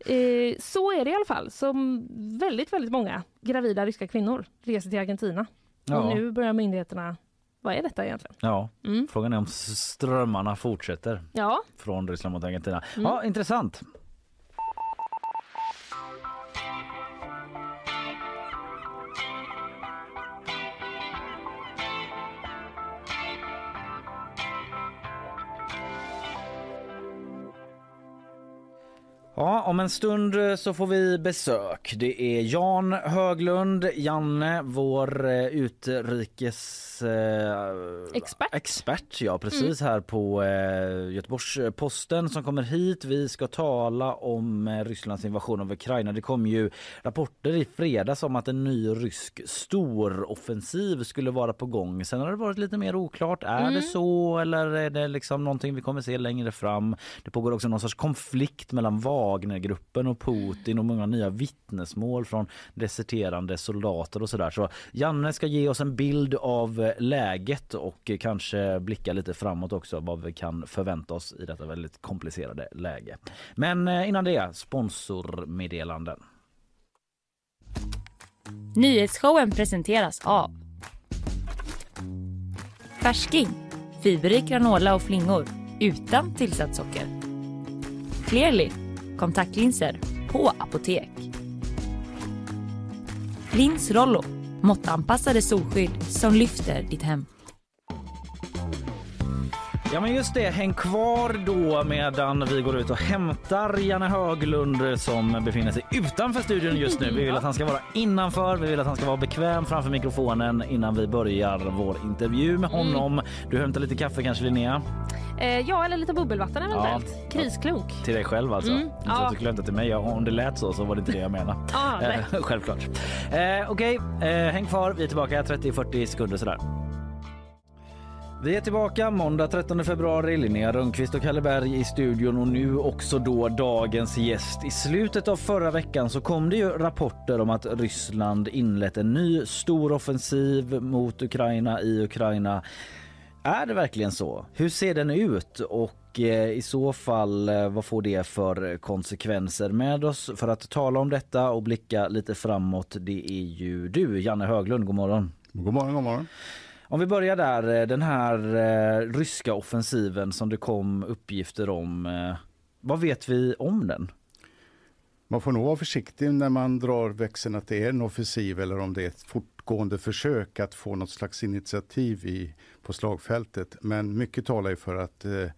eh, så är det i alla fall. Som väldigt, väldigt många gravida ryska kvinnor reser till Argentina. Ja. Och nu börjar myndigheterna... Vad är detta egentligen? Ja, Mm. frågan är om strömmarna fortsätter Ja, från Ryssland mot Argentina. Mm. Ja, intressant. Ja, om en stund eh, så får vi besök. Det är Jan Höglund, Janne, vår eh, utrikes... Eh, Expert. Expert, ja precis här på eh, Göteborgs-Posten som kommer hit. Vi ska tala om eh, Rysslands invasion av Ukraina. Det kom ju rapporter i fredags om att en ny rysk storoffensiv skulle vara på gång. Sen har det varit lite mer oklart. Är det så eller är det liksom någonting vi kommer se längre fram? Det pågår också någon sorts konflikt mellan Wagnergruppen och Putin och många nya vittnesmål från deserterande soldater och sådär. Så Janne ska ge oss en bild av eh, läget och eh, kanske blicka lite framåt också vad vi kan förvänta oss i detta väldigt komplicerade läge. Men eh, innan det, sponsormeddelanden. Nyhetsshowen presenteras av Färsking, fiberrik granola och flingor utan tillsatt socker. Clearly, kontaktlinser på apotek. Lins Rollo, måttanpassade solskydd som lyfter ditt hem. Ja men just det, häng kvar då medan vi går ut och hämtar Janne Höglund som befinner sig utanför studion just nu. Vi vill att han ska vara innanför, vi vill att han ska vara bekväm framför mikrofonen innan vi börjar vår intervju med honom. Du hämtar lite kaffe kanske Linnea? eh, ja eller lite bubbelvatten eventuellt. Krisklunk. Till dig själv alltså? Mm, Inte ja. att du glömde till mig. Ja, om det lät så så var det inte det jag menade. Ja, nej. Eh, Självklart. Eh, Okej, eh, häng kvar. Vi är tillbaka 30-40 sekunder sådär. Vi är tillbaka måndag 13 februari. Linnea Rönnqvist och Kalle Berg i studion och nu också då dagens gäst. I slutet av förra veckan så kom det ju rapporter om att Ryssland inlett en ny stor offensiv mot Ukraina i Ukraina. Är det verkligen så? Hur ser den ut och eh, i så fall eh, vad får det för konsekvenser? Med oss för att tala om detta och blicka lite framåt det är ju du Janne Höglund. God morgon. God morgon, god morgon. Om vi börjar där, eh, den här eh, ryska offensiven som det kom uppgifter om. Eh, vad vet vi om den? Man får nog vara försiktig när man drar växeln att det är en offensiv eller om det är ett fortgående försök att få något slags initiativ i, på slagfältet. Men mycket talar ju för att eh,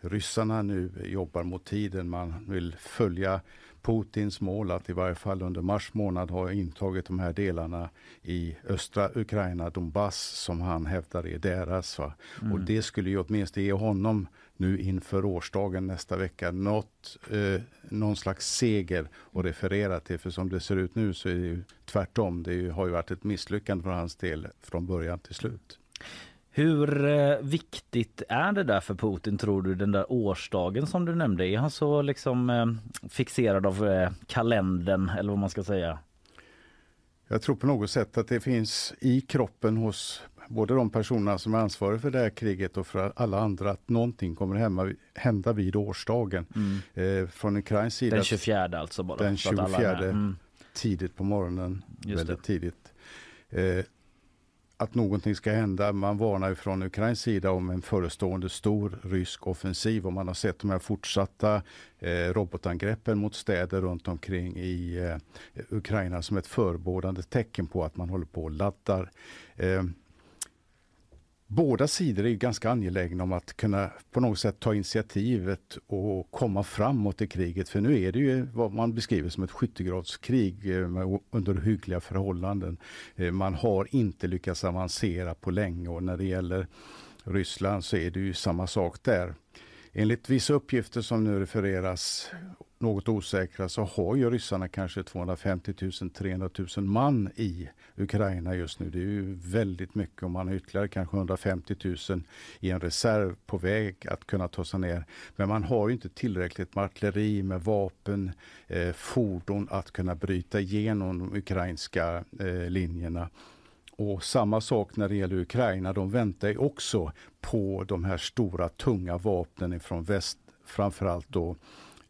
ryssarna nu jobbar mot tiden. Man vill följa Putins mål att i varje fall under mars månad ha intagit de här delarna i östra Ukraina, Donbass, som han hävdar är deras. Va? Och det skulle ju åtminstone ge honom nu inför årsdagen nästa vecka något, eh, någon slags seger att referera till. För som det ser ut nu så är det ju tvärtom. Det ju, har ju varit ett misslyckande för hans del från början till slut. Hur eh, viktigt är det där för Putin tror du den där årsdagen som du nämnde? Är han så liksom eh, fixerad av eh, kalendern eller vad man ska säga? Jag tror på något sätt att det finns i kroppen hos både de personerna som är ansvariga för det här kriget och för alla andra att någonting kommer hända vid årsdagen. Mm. Eh, från Ukrains sida. Den 24 alltså bara? Den 24 mm. tidigt på morgonen. Just väldigt det. tidigt. Eh, att någonting ska hända. Man varnar ju från Ukrains sida om en förestående stor rysk offensiv och man har sett de här fortsatta eh, robotangreppen mot städer runt omkring i eh, Ukraina som ett förebådande tecken på att man håller på och laddar. Eh, båda sidor är ganska angelägna om att kunna på något sätt ta initiativet och komma framåt i kriget. För nu är det ju vad man beskriver som ett skyttegravskrig eh, under hyggliga förhållanden. Eh, man har inte lyckats avancera på länge och när det gäller Ryssland så är det ju samma sak där. Enligt vissa uppgifter som nu refereras något osäkra så har ju ryssarna kanske 250 000, 300 000 man i Ukraina just nu. Det är ju väldigt mycket och man har ytterligare kanske 150 000 i en reserv på väg att kunna ta sig ner. Men man har inte tillräckligt med artilleri, med vapen, eh, fordon att kunna bryta igenom de ukrainska eh, linjerna. Och samma sak när det gäller Ukraina. De väntar också på de här stora tunga vapnen från väst, framförallt då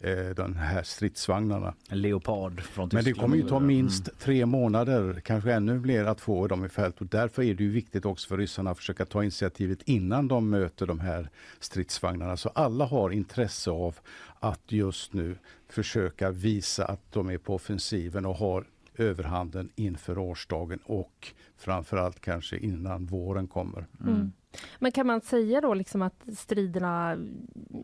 eh, här stridsvagnarna. Leopard från Tyskland. Men det kommer ju ta minst mm. tre månader, kanske ännu mer att få dem i fält. Och därför är det ju viktigt också för ryssarna att försöka ta initiativet innan de möter de här stridsvagnarna. Så alla har intresse av att just nu försöka visa att de är på offensiven och har överhanden inför årsdagen och framförallt kanske innan våren kommer. Mm. mm. Men kan man säga då liksom att striderna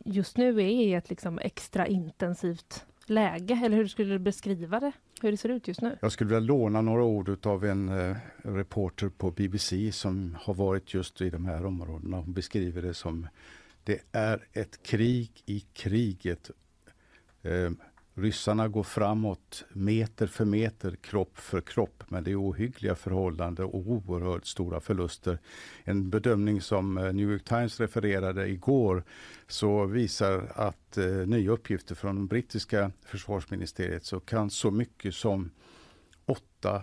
just nu är i ett liksom extra intensivt läge? Eller hur skulle du beskriva det? Hur det ser ut just nu? Jag skulle vilja låna några ord av en eh, reporter på BBC som har varit just i de här områdena. Hon beskriver det som det är ett krig i kriget. Eh, Ryssarna går framåt meter för meter, kropp för kropp, men det är ohyggliga förhållanden och oerhört stora förluster. En bedömning som eh, New York Times refererade igår så visar att eh, nya uppgifter från det brittiska försvarsministeriet så kan så mycket som åtta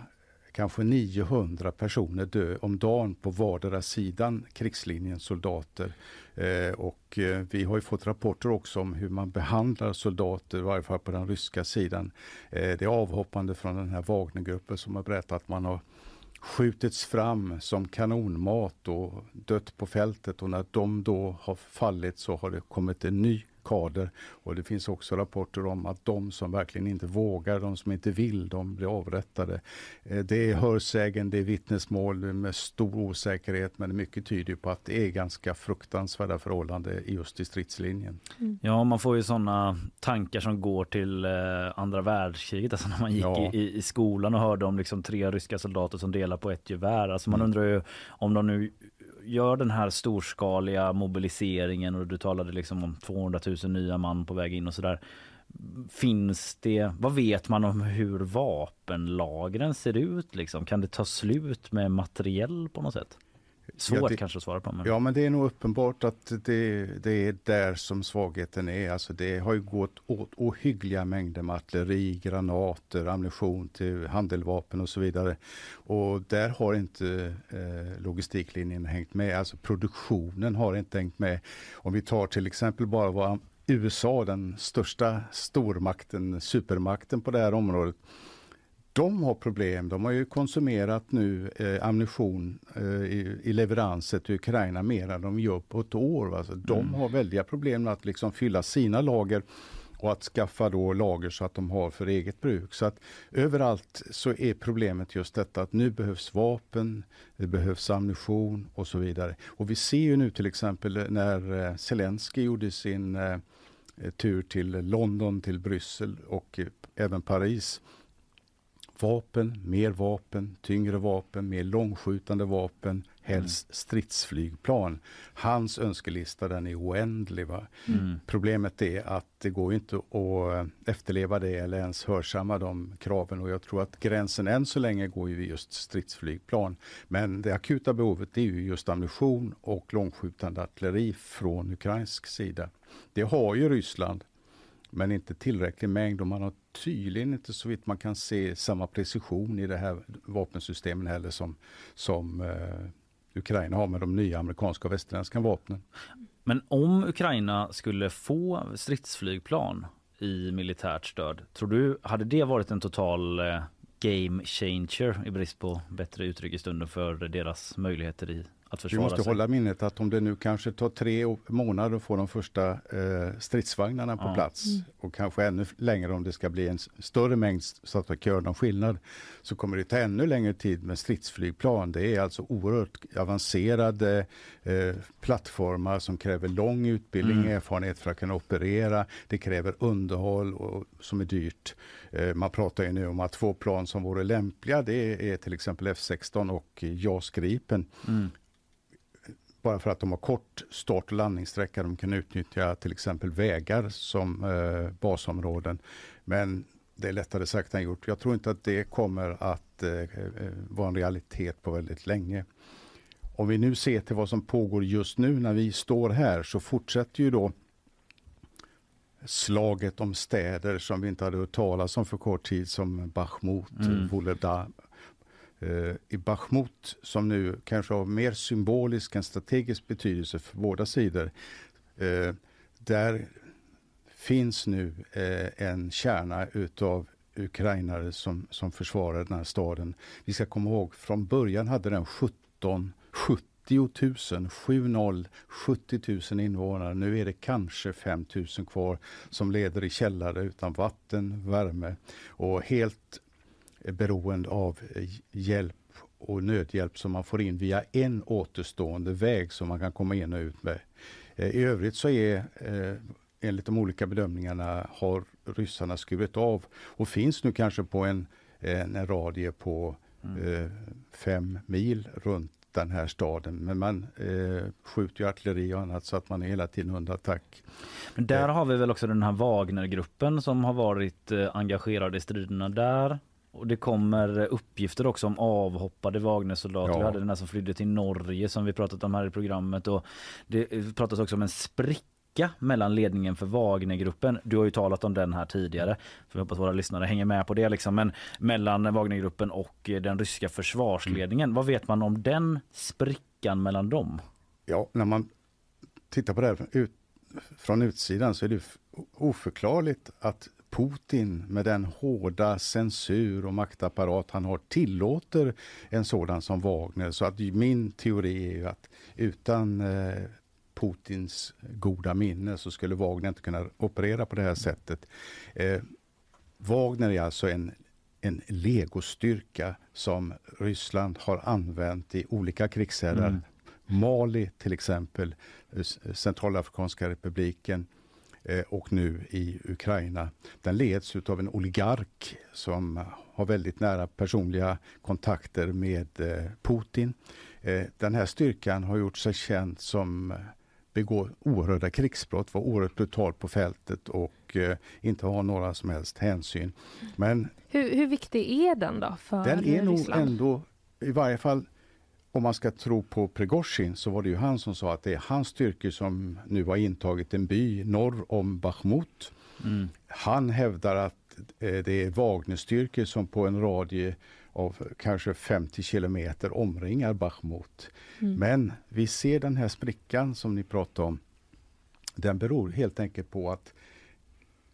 kanske 900 personer dö om dagen på vardera sidan krigslinjen soldater. Eh, och eh, vi har ju fått rapporter också om hur man behandlar soldater, i varje fall på den ryska sidan. Eh, det är avhoppande från den här Wagnergruppen som har berättat att man har skjutits fram som kanonmat och dött på fältet och när de då har fallit så har det kommit en ny kader. Och det finns också rapporter om att de som verkligen inte vågar, de som inte vill, de blir avrättade. Eh, det är hörsägen, det är vittnesmål med stor osäkerhet men mycket tyder på att det är ganska fruktansvärda förhållanden just i stridslinjen. Mm. Ja, man får ju sådana tankar som går till eh, andra världskriget, alltså när man gick ja. i, i, skolan och hörde om liksom tre ryska soldater som delar på ett gevär. Alltså man mm. undrar ju om de nu gör den här storskaliga mobiliseringen och du talade liksom om 200 000 nya man på väg in och sådär. Finns det, vad vet man om hur vapenlagren ser ut liksom? Kan det ta slut med materiell på något sätt? Svårt ja, det, kanske att svara på. Men... Ja, men det är nog uppenbart att det, det är där som svagheten är. Alltså det har ju gått åt ohyggliga mängder med artilleri, granater, ammunition till handeldvapen och så vidare. Och där har inte eh, logistiklinjen hängt med. Alltså produktionen har inte hängt med. Om vi tar till exempel bara vad USA, den största stormakten, supermakten på det här området de har problem. De har ju konsumerat nu eh, ammunition eh, i, i leveranser till Ukraina mer än de gör på ett år. Alltså, de mm. har väldiga problem med att liksom fylla sina lager och att skaffa då lager så att de har för eget bruk. Så att överallt så är problemet just detta att nu behövs vapen, det behövs ammunition och så vidare. Och vi ser ju nu till exempel när eh, Zelensky gjorde sin eh, tur till London, till Bryssel och eh, även Paris vapen, mer vapen, tyngre vapen, mer långskjutande vapen, helst stridsflygplan. Hans önskelista den är oändlig. Mm. Problemet är att det går inte att efterleva det eller ens hörsamma de kraven och jag tror att gränsen än så länge går ju vid just stridsflygplan. Men det akuta behovet är ju just ammunition och långskjutande artilleri från ukrainsk sida. Det har ju Ryssland men inte tillräcklig mängd och man har tydligen inte så vitt man kan se samma precision i det här vapensystemen heller som, som eh, Ukraina har med de nya amerikanska och västerländska vapnen. Men om Ukraina skulle få stridsflygplan i militärt stöd, tror du hade det varit en total eh, game changer i brist på bättre uttryck i stunden för deras möjligheter i att försvara Vi måste sig? hålla minnet att om det nu kanske tar tre månader att få de första eh, stridsvagnarna på Ja. plats Mm. och kanske ännu längre om det ska bli en större mängd så att det kan göra någon skillnad så kommer det ta ännu längre tid med stridsflygplan. Det är alltså oerhört avancerade eh, plattformar som kräver lång utbildning Mm. erfarenhet för att kunna operera. Det kräver underhåll och, som är dyrt. Eh, man pratar ju nu om att två plan som vore lämpliga det är till exempel F16 och JAS Gripen Mm. Bara för att de har kort start och landningssträcka. De kan utnyttja till exempel vägar som eh, basområden. Men det är lättare sagt än gjort. Jag tror inte att det kommer att eh, eh, vara en realitet på väldigt länge. Om vi nu ser till vad som pågår just nu när vi står här så fortsätter ju då slaget om städer som vi inte hade hört talas om för kort tid som Bachmut, Mm. Volodar. Eh, I Bachmut som nu kanske har mer symbolisk än strategisk betydelse för båda sidor. Eh, där finns nu eh, en kärna utav ukrainare som, som försvarar den här staden. Vi ska komma ihåg, från början hade den 17, 70 000, 70 000 invånare. Nu är det kanske 5 000 kvar som leder i källare utan vatten, värme och helt eh, beroende av eh, hjälp och nödhjälp som man får in via en återstående väg som man kan komma in och ut med. Eh, I övrigt så är eh, enligt de olika bedömningarna har ryssarna skurit av och finns nu kanske på en, en, radie på eh, fem mil runt den här staden. Men man eh, skjuter ju artilleri och annat så att man är hela tiden under attack. Men där har vi väl också den här Wagnergruppen som har varit eh, engagerad i striderna där. Och det kommer uppgifter också om avhoppade Wagnersoldater. Ja. Vi hade den här som flydde till Norge som vi pratat om här i programmet. Och det pratas också om en spricka mellan ledningen för Wagnergruppen. Du har ju talat om den här tidigare. För jag hoppas våra lyssnare hänger med på det. Liksom. Men mellan Wagnergruppen och den ryska försvarsledningen. Vad vet man om den sprickan mellan dem? Ja, när man tittar på det här från, ut, från utsidan så är det oförklarligt att Putin med den hårda censur och maktapparat han har tillåter en sådan som Wagner. Så att min teori är att utan eh, Putins goda minne så skulle Wagner inte kunna operera på det här sättet. Eh, Wagner är alltså en, en legostyrka som Ryssland har använt i olika krigshärdar. Mm. Mali till exempel, eh, Centralafrikanska republiken och nu i Ukraina. Den leds av en oligark som har väldigt nära personliga kontakter med eh, Putin. Eh, Den här styrkan har gjort sig känd som eh, begår oerhörda krigsbrott, var oerhört brutal på fältet och eh, inte har några som helst hänsyn. Men Hur, hur viktig är den då för den är nog Ryssland? ändå, i varje fall om man ska tro på Prigozjin så var det ju han som sa att det är hans styrkor som nu har intagit en by norr om Bachmut. Mm. Han hävdar att eh, det är Wagnerstyrkor som på en radie av kanske 50 kilometer omringar Bachmut. Mm. Men vi ser den här sprickan som ni pratar om. Den beror helt enkelt på att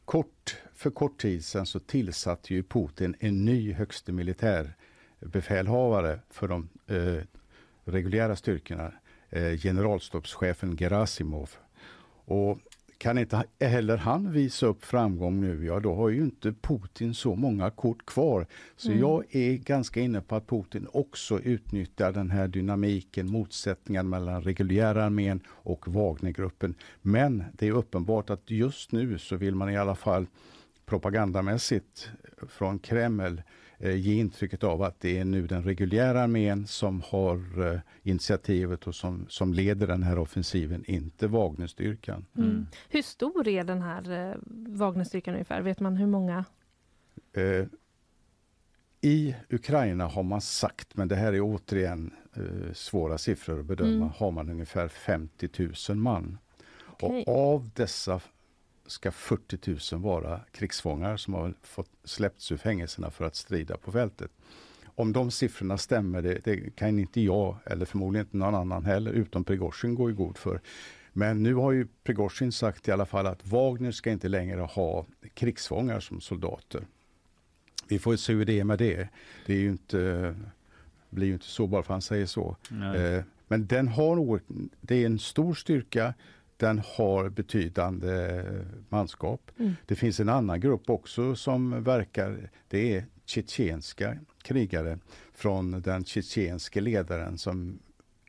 kort, för kort tid sedan så tillsatte ju Putin en ny högste militärbefälhavare för de eh, reguljära styrkorna, eh, generalstabschefen Gerasimov. Och kan inte heller han visa upp framgång nu, ja då har ju inte Putin så många kort kvar. Så Mm. jag är ganska inne på att Putin också utnyttjar den här dynamiken, motsättningen mellan reguljära armén och Wagnergruppen. Men det är uppenbart att just nu så vill man i alla fall propagandamässigt från Kreml ge intrycket av att det är nu den reguljära armén som har eh, initiativet och som, som leder den här offensiven, inte Wagnerstyrkan. Mm. Hur stor är den här eh, Wagnerstyrkan ungefär? Vet man hur många? Eh, I Ukraina har man sagt, men det här är återigen eh, svåra siffror att bedöma, Mm. har man ungefär 50 000 man. Okej. Och av dessa ska 40 000 vara krigsfångar som har fått släppts ur fängelserna för att strida på fältet. Om de siffrorna stämmer, det, det kan inte jag eller förmodligen inte någon annan heller, utom Prigozjin, gå i god för. Men nu har ju Prigozjin sagt i alla fall att Wagner ska inte längre ha krigsfångar som soldater. Vi får se hur det är med det. Det är ju inte, blir ju inte så bara för att han säger så. Nej. Eh, Men den har det är en stor styrka. Den har betydande manskap. Mm. Det finns en annan grupp också som verkar. Det är tjetjenska krigare från den tjetjenske ledaren som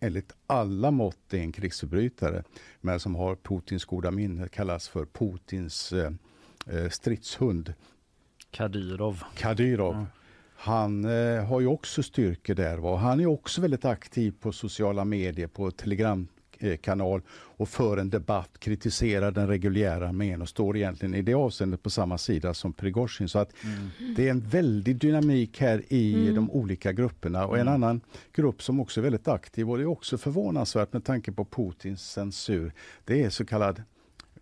enligt alla mått är en krigsförbrytare men som har Putins goda minne, kallas för Putins eh, eh, stridshund. Kadyrov. Kadyrov. Mm. Han eh, har ju också styrkor där. Va? Han är också väldigt aktiv på sociala medier, på telegramkanal och för en debatt, kritiserar den reguljära armén och står egentligen i det avseendet på samma sida som Prigozjin. Så att det är en väldig dynamik här i Mm. de olika grupperna. Och en Mm. annan grupp som också är väldigt aktiv och det är också förvånansvärt med tanke på Putins censur. Det är så kallad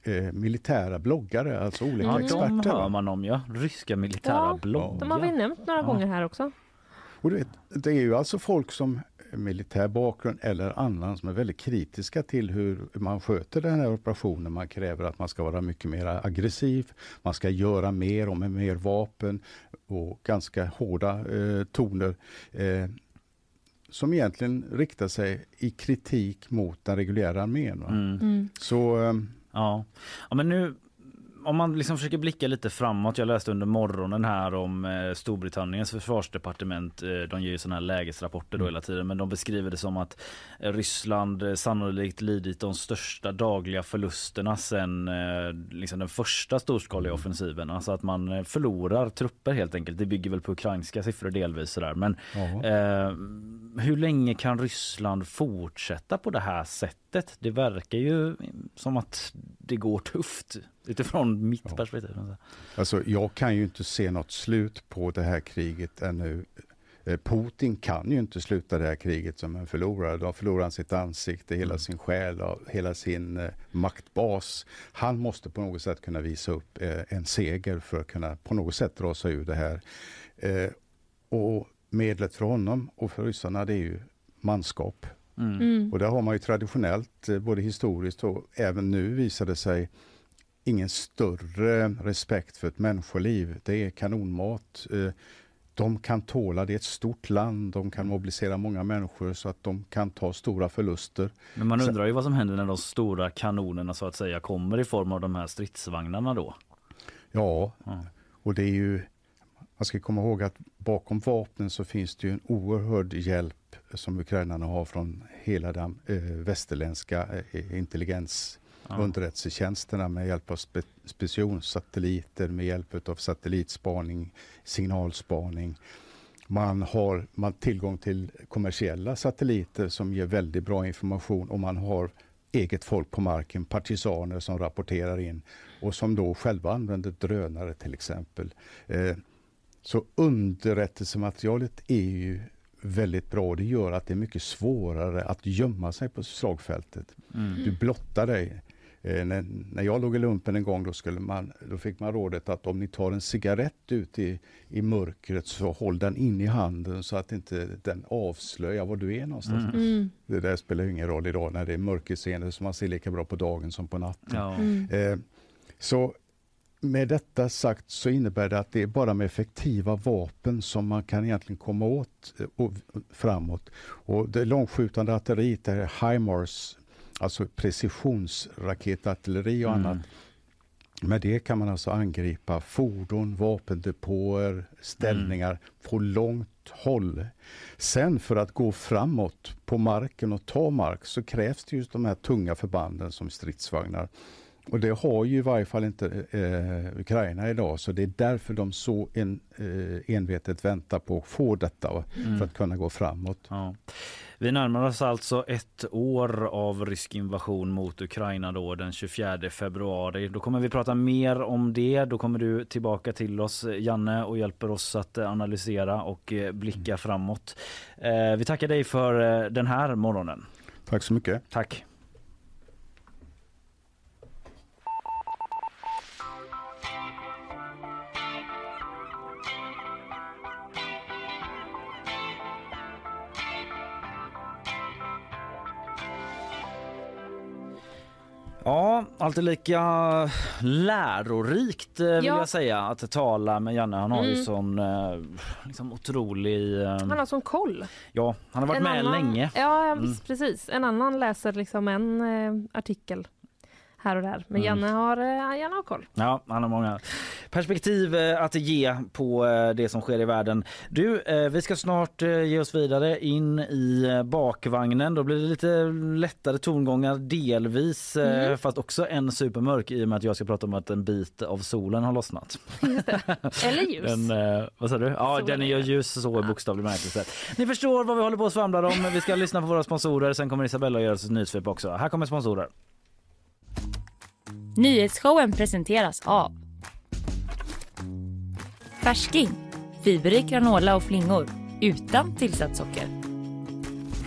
eh, militära bloggare, alltså olika Ja, de experter. hör va? man om ja. Ryska militära Ja, bloggar. De har vi nämnt några Ja. gånger här också. Och du vet, det är ju alltså folk som militär bakgrund eller annan som är väldigt kritiska till hur man sköter den här operationen. Man kräver att man ska vara mycket mer aggressiv, man ska göra mer och med mer vapen och ganska hårda eh, toner. Eh, som egentligen riktar sig i kritik mot den reguljära armén. Va? Mm. Mm. Så eh, Ja. ja, men nu om man liksom försöker blicka lite framåt. Jag läste under morgonen här om eh, Storbritanniens försvarsdepartement. Eh, de ger ju såna här lägesrapporter då hela tiden, men de beskriver det som att eh, Ryssland eh, sannolikt lidit de största dagliga förlusterna sen eh, liksom den första storskaliga offensiven. Alltså att man eh, förlorar trupper helt enkelt. Det bygger väl på ukrainska siffror delvis sådär. Men hur länge kan Ryssland fortsätta på det här sättet? Det verkar ju som att det går tufft utifrån mitt Ja. perspektiv. Alltså, jag kan ju inte se något slut på det här kriget ännu. Eh, Putin kan ju inte sluta det här kriget som en förlorare. Då förlorar han sitt ansikte, hela Mm. sin själ, och hela sin eh, maktbas. Han måste på något sätt kunna visa upp eh, en seger för att kunna på något sätt dra sig ur det här. Och medlet för honom och för ryssarna det är ju manskap. Mm. Mm. Och där har man ju traditionellt, både historiskt och även nu visar det sig, ingen större respekt för ett människoliv. Det är kanonmat. Eh, De kan tåla, det är ett stort land, de kan mobilisera många människor så att de kan ta stora förluster. Men man undrar ju vad som händer när de stora kanonerna så att säga kommer i form av de här stridsvagnarna då. Ja, Ja. och det är ju, man ska komma ihåg att bakom vapnen så finns det ju en oerhörd hjälp som ukrainarna har från hela den eh, västerländska eh, intelligens Ja. underrättelsetjänsterna med hjälp av spe, specionsatelliter, med hjälp av satellitspaning, signalspaning. Man har man tillgång till kommersiella satelliter som ger väldigt bra information och man har eget folk på marken, partisaner som rapporterar in och som då själva använder drönare till exempel. Eh, så underrättelsematerialet är ju väldigt bra. Det gör att det är mycket svårare att gömma sig på slagfältet. Mm. Du blottar dig. Eh, när, när jag låg i lumpen en gång då, skulle man, då fick man rådet att om ni tar en cigarett ut i, i mörkret så håll den in i handen så att inte den avslöjar var du är någonstans. Mm. Mm. Det där spelar ingen roll idag när det är mörkerseende så man ser lika bra på dagen som på natten. Ja. Mm. Eh, så med detta sagt så innebär det att det är bara med effektiva vapen som man kan egentligen komma åt eh, och, och framåt. Och det långskjutande artilleriet, det här HIMARS, alltså precisionsraketartilleri och Mm. annat. Med det kan man alltså angripa fordon, vapendepåer, ställningar på långt håll. Sen för att gå framåt på marken och ta mark så krävs det just de här tunga förbanden som stridsvagnar. Och det har ju i varje fall inte eh, Ukraina idag så det är därför de så en, eh, envetet väntar på att få detta Mm. för att kunna gå framåt. Ja. Vi närmar oss alltså ett år av rysk invasion mot Ukraina då den 24 februari. Då kommer vi prata mer om det. Då kommer du tillbaka till oss Janne och hjälper oss att eh, analysera och eh, blicka framåt. Eh, Vi tackar dig för den här morgonen. Tack så mycket. Tack. Ja, alltid lika lärorikt eh, vill Ja. jag säga att tala med Janne. Han har ju Mm. sån eh, liksom otrolig... eh, Han har sån koll. Ja, han har varit En med annan- länge. Ja, Mm. precis. En annan läser liksom en eh, artikel här och där. Men Mm. Janne har, eh, Janne har koll. Ja, han har många perspektiv eh, att ge på eh, det som sker i världen. Du, vi ska snart ge oss vidare in i bakvagnen. Då blir det lite lättare tongångar delvis, Mm. fast också en supermörk i och med att jag ska prata om att en bit av solen har lossnat. Eller ljus. Den, vad sa du? Ja, Solen den är ju är- ljus så i bokstavlig bemärkelse. Ni förstår vad vi håller på att svamla om. Vi ska lyssna på våra sponsorer. Sen kommer Isabella göra sitt nyhetssvep också. Här kommer sponsorer. Nyhetsshowen presenteras av Färsking, fiberrik granola och flingor utan tillsatt socker.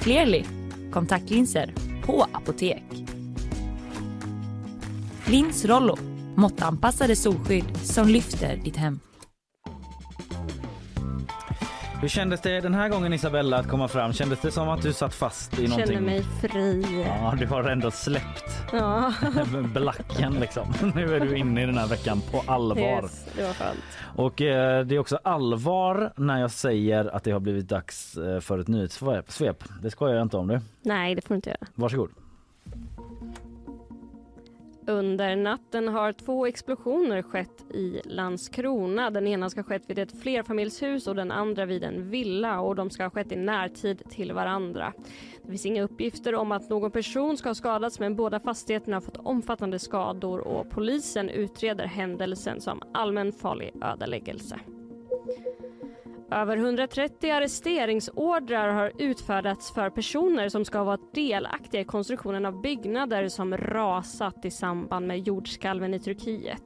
Clearly, kontaktlinser på apotek. Lins Rollo, måttanpassade solskydd som lyfter ditt hem. Hur kändes det den här gången Isabella att komma fram? Kändes det som att du satt fast i någonting? Känner mig fri. Ja, du har ändå släppt Ja. blacken liksom. Nu är du inne i den här veckan på allvar. Yes, det var skönt. Och eh, det är också allvar när jag säger att det har blivit dags eh, för ett nyhetssvep. Det skojar jag inte om du. Nej, det får du inte göra. Varsågod. Under natten har två explosioner skett i Landskrona. Den ena ska ha skett vid ett flerfamiljshus och den andra vid en villa och de ska ha skett i närtid till varandra. Det finns inga uppgifter om att någon person ska ha skadats men båda fastigheterna har fått omfattande skador och polisen utreder händelsen som allmänfarlig ödeläggelse. Över 130 arresteringsordrar har utfärdats för personer som ska ha varit delaktiga i konstruktionen av byggnader som rasat i samband med jordskalven i Turkiet.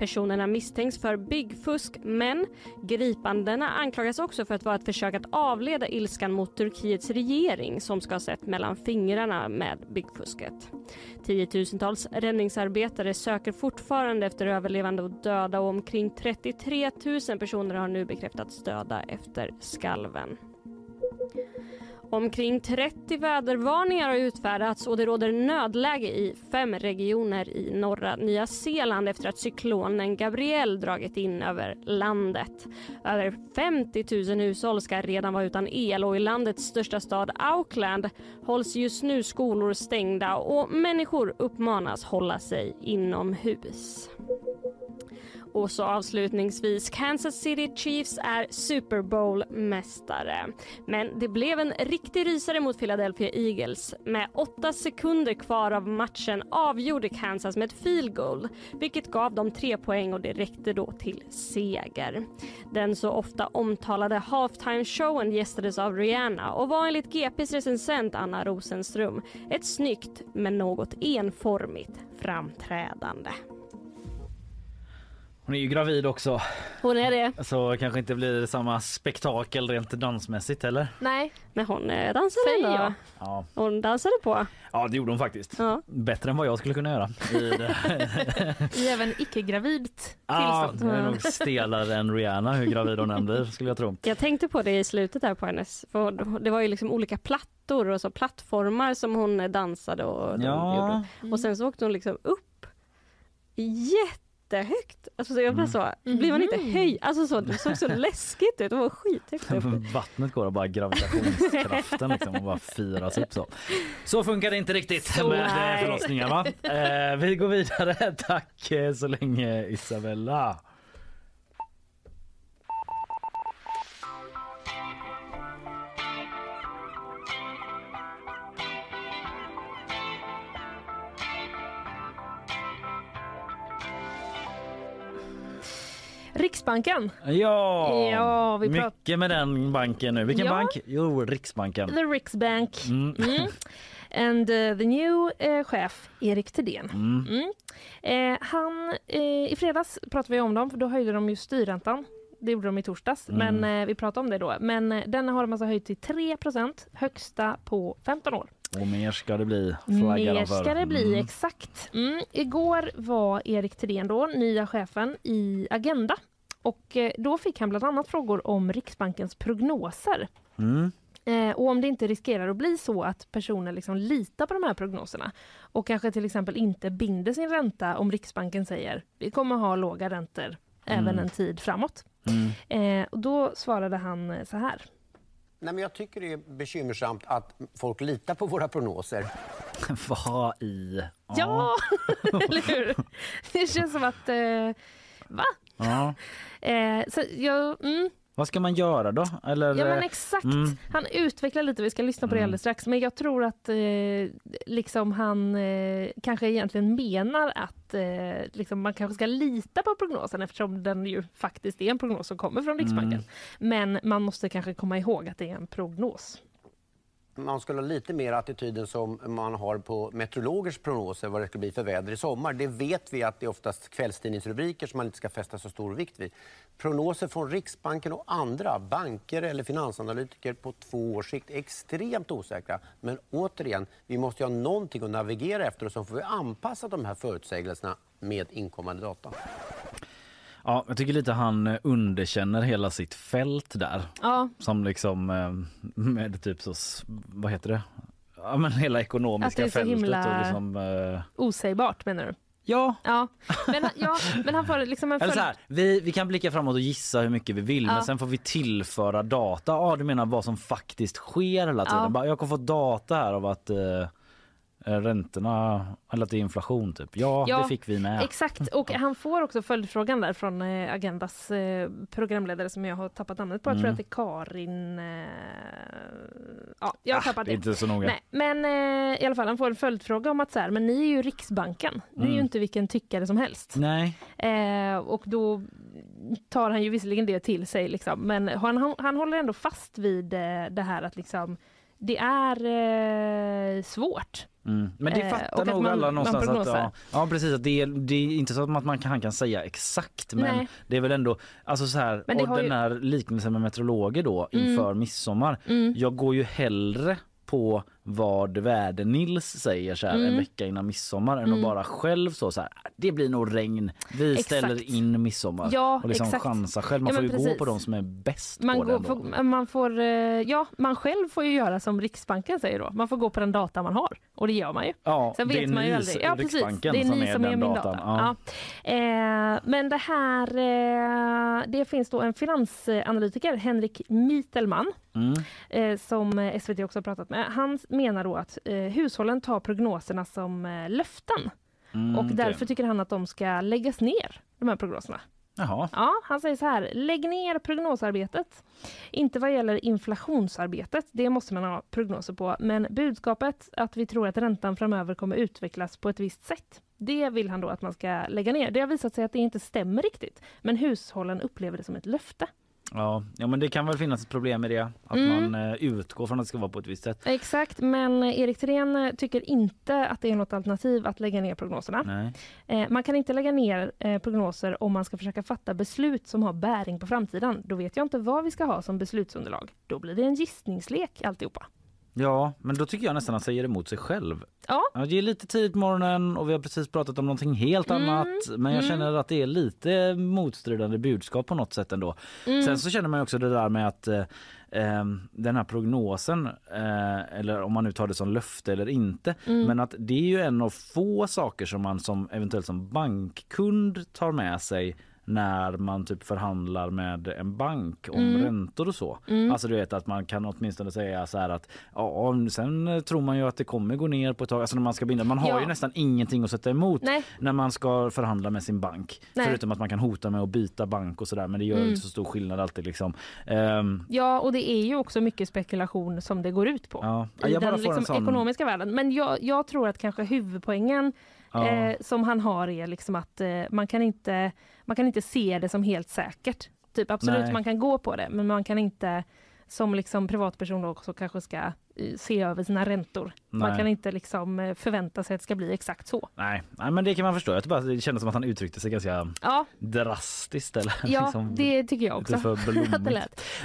Personerna misstänks för byggfusk men gripandena anklagas också för att vara ett försök att avleda ilskan mot Turkiets regering som ska ha sett mellan fingrarna med byggfusket. Tiotusentals räddningsarbetare söker fortfarande efter överlevande och döda och omkring 33 000 personer har nu bekräftats döda efter skalven. Omkring 30 vädervarningar har utfärdats och det råder nödläge i fem regioner i norra Nya Zeeland efter att cyklonen Gabrielle dragit in över landet. Över 50 000 hushåll ska redan vara utan el och i landets största stad Auckland hålls just nu skolor stängda och människor uppmanas hålla sig inomhus. Och så avslutningsvis, Kansas City Chiefs är Super Bowl-mästare. Men det blev en riktig rysare mot Philadelphia Eagles. Med åtta sekunder kvar av matchen avgjorde Kansas med ett field goal, vilket gav dem tre poäng och det räckte då till seger. Den så ofta omtalade halftime-showen gästades av Rihanna och var enligt GPs recensent Anna Rosenström ett snyggt men något enformigt framträdande. Hon är ju gravid också Hon är det. så kanske inte blir samma spektakel rent dansmässigt eller? Nej, Men hon eh, dansade Säger ändå. Ja, Hon dansade på. ja det gjorde hon faktiskt. Ja. Bättre än vad jag skulle kunna göra. I även icke-gravidt Ja, tillstånd. jag är nog stelare än Rihanna hur gravid hon än blir skulle jag tro. Jag tänkte på det i slutet där på hennes, för det var ju liksom olika plattor och så plattformar som hon eh, dansade och Ja, gjorde. Och sen så åkte hon liksom upp jättehögt. Alltså så jag blev så, blir man inte höj? Alltså så, det såg så läskigt ut, det var skithögt upp. vattnet går av bara gravitationskraften liksom och bara firas upp så. Så funkar det inte riktigt Så med eh, nej. förlossningar va? Eh, vi går vidare. Tack eh, så länge Isabella. Riksbanken. Ja, Ja, vi prat- mycket med den banken nu. Vilken Ja. bank? Jo, Riksbanken. The Riksbank. Mm. Mm. And uh, the new uh, chef Erik Thedéen. Mm. Mm. Eh, han, eh, I fredags pratade vi om dem, för då höjde de ju styrräntan. Det gjorde de i torsdags, Mm. men eh, vi pratade om det då. Men eh, den har de alltså höjt till 3% högsta på 15 år. Och mer ska det bli. flaggar Mer ska det bli, Mm. exakt. Mm. Igår var Erik Thedéen då, nya chefen i Agenda. Och eh, då fick han bland annat frågor om Riksbankens prognoser. Mm. Eh, och om det inte riskerar att bli så att personer liksom litar på de här prognoserna och kanske till exempel inte binder sin ränta om Riksbanken säger vi kommer ha låga räntor även Mm. en tid framåt. Mm. Eh, och då svarade han så här. Nej, men jag tycker det är bekymmersamt att folk litar på våra prognoser. Vad i... Ja, eller hur? Det känns som att... Eh, va? Ja. Eh, så jag, mm, Vad ska man göra då? Eller, ja men eh, exakt. mm. Han utvecklar lite, vi ska lyssna på det Mm. alldeles strax. Men jag tror att eh, liksom han eh, kanske egentligen menar att eh, liksom man kanske ska lita på prognosen eftersom den ju faktiskt är en prognos som kommer från Riksbanken. Mm. Men man måste kanske komma ihåg att det är en prognos. Man skulle ha lite mer attityden som man har på meteorologers prognoser vad det ska bli för väder i sommar. Det vet vi att det är oftast kvällstidningsrubriker som man inte ska fästa så stor vikt vid. Prognoser från Riksbanken och andra banker eller finansanalytiker på två års sikt är extremt osäkra. Men återigen, vi måste ju ha någonting att navigera efter och så får vi anpassa de här förutsägelserna med inkommande data. Ja, jag tycker lite han eh, underkänner hela sitt fält där. Ja. Som liksom eh, med typ så, vad heter det? Ja men hela Att det ekonomiska är så fältet himla- och liksom eh, Osägbart menar du? Ja. ja. Men, ja, men han får liksom en Eller så följd- här, vi, vi kan blicka framåt och gissa hur mycket vi vill Ja. men sen får vi tillföra data. Ja du menar vad som faktiskt sker hela tiden. Ja. Bara, Jag har fått data här av att eh, räntorna, eller att det är inflation typ. Ja, det fick vi med. Exakt, och han får också följdfrågan där från eh, Agendas eh, programledare som jag har tappat namnet på. Jag tror Mm. att det är Karin... Eh, ja, jag har Ah, tappat det inte så noga. Nej, men eh, i alla fall, han får en följdfråga om att så här, men ni är ju Riksbanken. Ni är ju Mm. inte vilken tyckare som helst. Nej. Eh, och då tar han ju visserligen det till sig, liksom, men han, han, han håller ändå fast vid eh, det här att liksom, det är eh, svårt. Mm. Men det Eh, fattar nog man- alla någonstans. Att, ja, ja precis, att det, är, det är inte så att man kan, han kan säga exakt men Nej. det är väl ändå, alltså så här, Men och den ju- här liknelsen med meteorologer då Mm. inför midsommar. Mm. Jag går ju hellre på vad väder-Nils säger så här en Mm. vecka innan midsommar än Mm. att bara själv så, så här, det blir nog regn, vi Exakt. ställer in midsommar. Ja, och liksom exakt. chansa själv, man Ja, får ju men gå precis. på de som är bäst Man, på går, det. får, man får, eh, ja, man själv får ju göra som Riksbanken säger då. Man får gå på den data man har och det gör man ju. Ja, Sen vet man ju aldrig. Ja, precis. Riksbanken, Det är som ni är som är min data. Ja. Ja. Eh, men det här, eh, det finns då en finansanalytiker, Henrik Mitelman, Mm. eh, som eh, SVT också har pratat med. Han menar då att eh, hushållen tar prognoserna som eh, löften. Mm, och därför tycker han att de ska läggas ner, de här prognoserna. Jaha. Ja, han säger så här, lägg ner prognosarbetet. Inte vad gäller inflationsarbetet, det måste man ha prognoser på, men budskapet att vi tror att räntan framöver kommer utvecklas på ett visst sätt. Det vill han då att man ska lägga ner. Det har visat sig att det inte stämmer riktigt, men hushållen upplever det som ett löfte. Ja, ja, men det kan väl finnas ett problem med det. Att Mm. man eh, utgår från att det ska vara på ett visst sätt. Exakt, men Erik Thedéen eh, tycker inte att det är något alternativ att lägga ner prognoserna. Nej. Eh, Man kan inte lägga ner eh, prognoser om man ska försöka fatta beslut som har bäring på framtiden. Då vet jag inte vad vi ska ha som beslutsunderlag. Då blir det en gissningslek alltihopa. Ja, men då tycker jag nästan att säger emot sig själv. Ja. det är lite tidigt på morgonen och vi har precis pratat om någonting helt Mm, annat. Men jag mm. känner att det är lite motstridande budskap på något sätt ändå. Mm. Sen så känner man ju också det där med att eh, eh, den här prognosen, eh, eller om man nu tar det som löfte eller inte, Mm. men att det är ju en av få saker som man som eventuellt som bankkund tar med sig när man typ förhandlar med en bank om Mm. räntor och så. Mm. Alltså du vet att man kan åtminstone säga så här att ja, sen tror man ju att det kommer gå ner på ett tag. Alltså när man ska binda. Man har Ja. ju nästan ingenting att sätta emot Nej. när man ska förhandla med sin bank. Nej. Förutom att man kan hota med att byta bank och sådär. Men det gör Mm. inte så stor skillnad alltid liksom. Ehm, Ja, och det är ju också mycket spekulation som det går ut på ja. i Jag bara den liksom, sån... ekonomiska världen. Men jag, jag tror att kanske huvudpoängen Ja. eh, som han har är liksom att eh, man, kan inte, man kan inte se det som helt säkert. Typ absolut, Nej. man kan gå på det, men man kan inte som liksom privatperson också kanske ska eh, se över sina räntor. Man Nej. kan inte liksom eh, förvänta sig att det ska bli exakt så. Nej, nej, men det kan man förstå. Jag tycker bara, det kändes som att han uttryckte sig ganska Ja, drastiskt. Eller ja liksom det tycker jag också.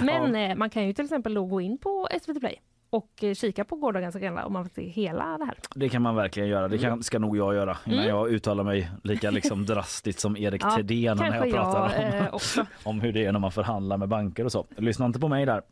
Men eh, man kan ju till exempel gå in på SVT Play och eh, kika på gårdagens Agenda om man vill se hela det här. Det kan man verkligen göra. Det kan, ska nog jag göra innan Mm. jag uttalar mig lika liksom drastiskt som Erik Ja, Thedéen när jag pratar jag, om, eh, om hur det är när man förhandlar med banker och så. Lyssna inte på mig där.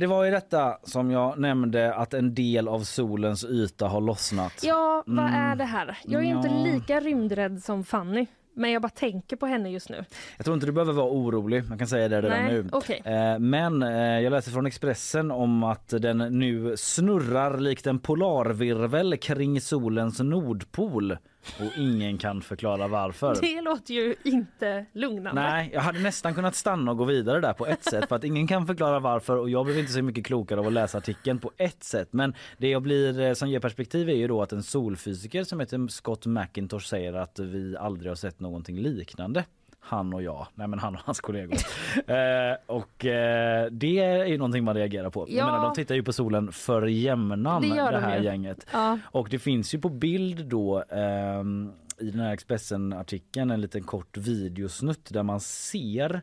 Det var ju detta som jag nämnde att en del av solens yta har lossnat. Ja, vad Mm. är det här? Jag är ju inte Ja. lika rymdrädd som Fanny. Men jag bara tänker på henne just nu. Jag tror inte du behöver vara orolig, man kan säga det redan Nej, nu. okej. Eh, Men eh, jag läser från Expressen om att den nu snurrar likt en polarvirvel kring solens nordpol och ingen kan förklara varför. Det låter ju inte lugnande. Nej, jag hade nästan kunnat stanna och gå vidare där på ett sätt för att ingen kan förklara varför och jag blev inte så mycket klokare av att läsa artikeln på ett sätt. Men det jag blir eh, som ger perspektiv är ju då att en solfysiker som heter Scott McIntosh säger att vi aldrig har sett någonting liknande. Han och jag, nej men han och hans kollegor. eh, och eh, det är ju någonting man reagerar på. Jag Ja. menar, de tittar ju på solen för jämnan Det det, de här ju. gänget. Ja. Och det finns ju på bild då ehm, i den här Expressen-artikeln en liten kort videosnutt där man ser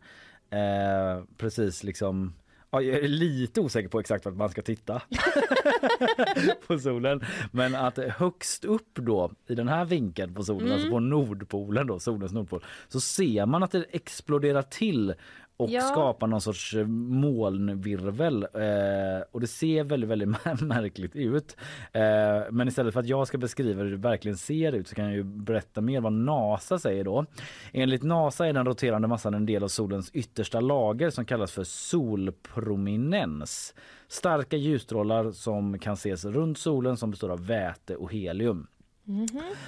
eh, precis liksom jag är lite osäker på exakt vart man ska titta på solen. Men att högst upp då i den här vinkeln på solen, Mm. alltså på Nordpolen då, solens nordpol, så ser man att det exploderar till och Ja. skapar någon sorts eh, molnvirvel. Eh, och det ser väldigt, väldigt märkligt ut. Eh, men istället för att jag ska beskriva hur det verkligen ser ut så kan jag ju berätta mer vad NASA säger då. Enligt NASA är den roterande massan en del av solens yttersta lager som kallas för solprominens. Starka ljusstrålar som kan ses runt solen som består av väte och helium.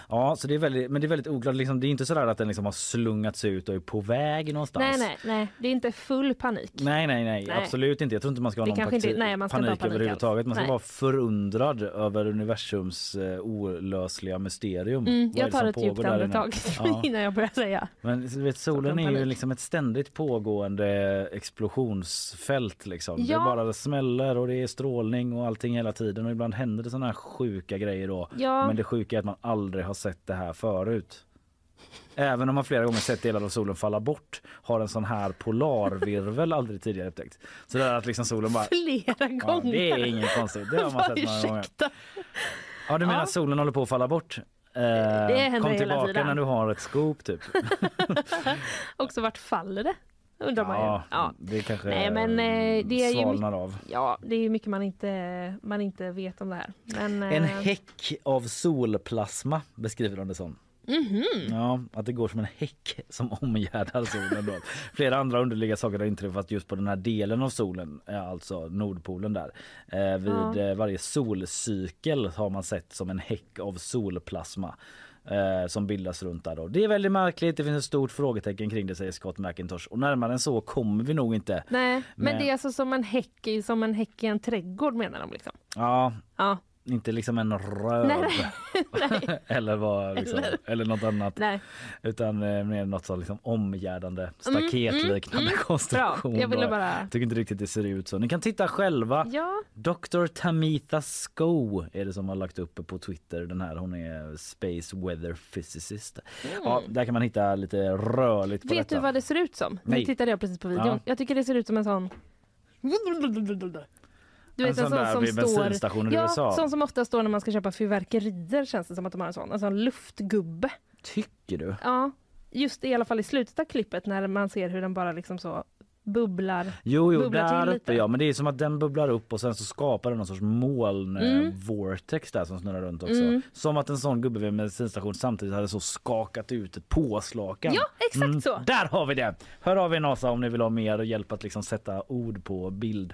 Ja, så det är väldigt, men det är väldigt oklart. Liksom, det är inte så att den liksom har slungats ut och är på väg någonstans. Nej, nej, nej. Det är inte full panik. Nej, nej, nej, Nej. absolut inte. Jag tror inte man ska ha Det någon kanske inte- nej, man ska panik, panik överhuvudtaget. Man ska alls. vara förundrad över universums eh, olösliga mysterium. Mm, jag det tar ett djupt andetag Ja. innan jag börjar säga. Men vet, solen är ju liksom ett ständigt pågående explosionsfält. Liksom. Det Ja. är bara det smäller och det är strålning och allting hela tiden. Och ibland händer det sådana här sjuka grejer då. Ja. Men det sjuka är att man aldrig har sett det här förut. Även om man flera gånger sett delar av solen falla bort har en sån här polarvirvel aldrig tidigare upptäckts. Så det är att liksom solen bara... Flera Ja, gånger. det är inget konstigt. Det har man sett några gånger. Ja, du menar Ja. solen håller på att falla bort? Eh, kom tillbaka när du har ett scoop typ. Också vart faller det? Undrar man ju. Ja, det kanske Nej, men, eh, det är ju svalnar av. Ja, det är ju mycket man inte, man inte vet om det här. Men, En eh, häck av solplasma beskriver de det som. mhm. Ja, att det går som en häck som omgärdar solen. Då. Flera andra underliga saker har inträffat just på den här delen av solen, eh, alltså Nordpolen där. Eh, vid Ja. varje solcykel har man sett som en häck av solplasma. Eh, som bildas runt där då. Det är väldigt märkligt, det finns ett stort frågetecken kring det säger Scott McIntosh och närmare än så kommer vi nog inte. Nej, men, Men- det är alltså som en häck i, som en häck i en trädgård menar de liksom. Ja, Ja, inte liksom en röv Nej, nej. eller, vad, liksom, Eller- eller något annat. nej. Utan eh, mer något så liksom omgärdande staketliknande mm, konstruktion. Bra, jag ville bara- tycker inte riktigt det ser ut så. Ni kan titta själva. Ja, Dr. Tamitha Sko är det som har lagt upp på Twitter. Den här hon är Space Weather Physicist. Ja, där kan man hitta lite rörligt på Mm. vet detta. du vad det ser ut som? Nu Nej. tittade jag precis på videon. Ja. Jag tycker det ser ut som en sån... Du En sån där vid bensinstationer i ja, USA. sån som ofta står när man ska köpa fyrverkerier känns det som att de har en sån. En sån luftgubbe. Tycker du? Ja, just i alla fall i slutet av klippet när man ser hur den bara liksom så bubblar. Jo, jo Bubblar där till uppe ja. Men det är som att den bubblar upp och sen så skapar den någon sorts moln Mm. där som snurrar runt också. Mm. Som att en sån gubbe vid en bensinstation samtidigt hade så skakat ut ett påslakan. Ja, exakt så. Där har vi det! Hör av er NASA om ni vill ha mer hjälp att liksom sätta ord på bild.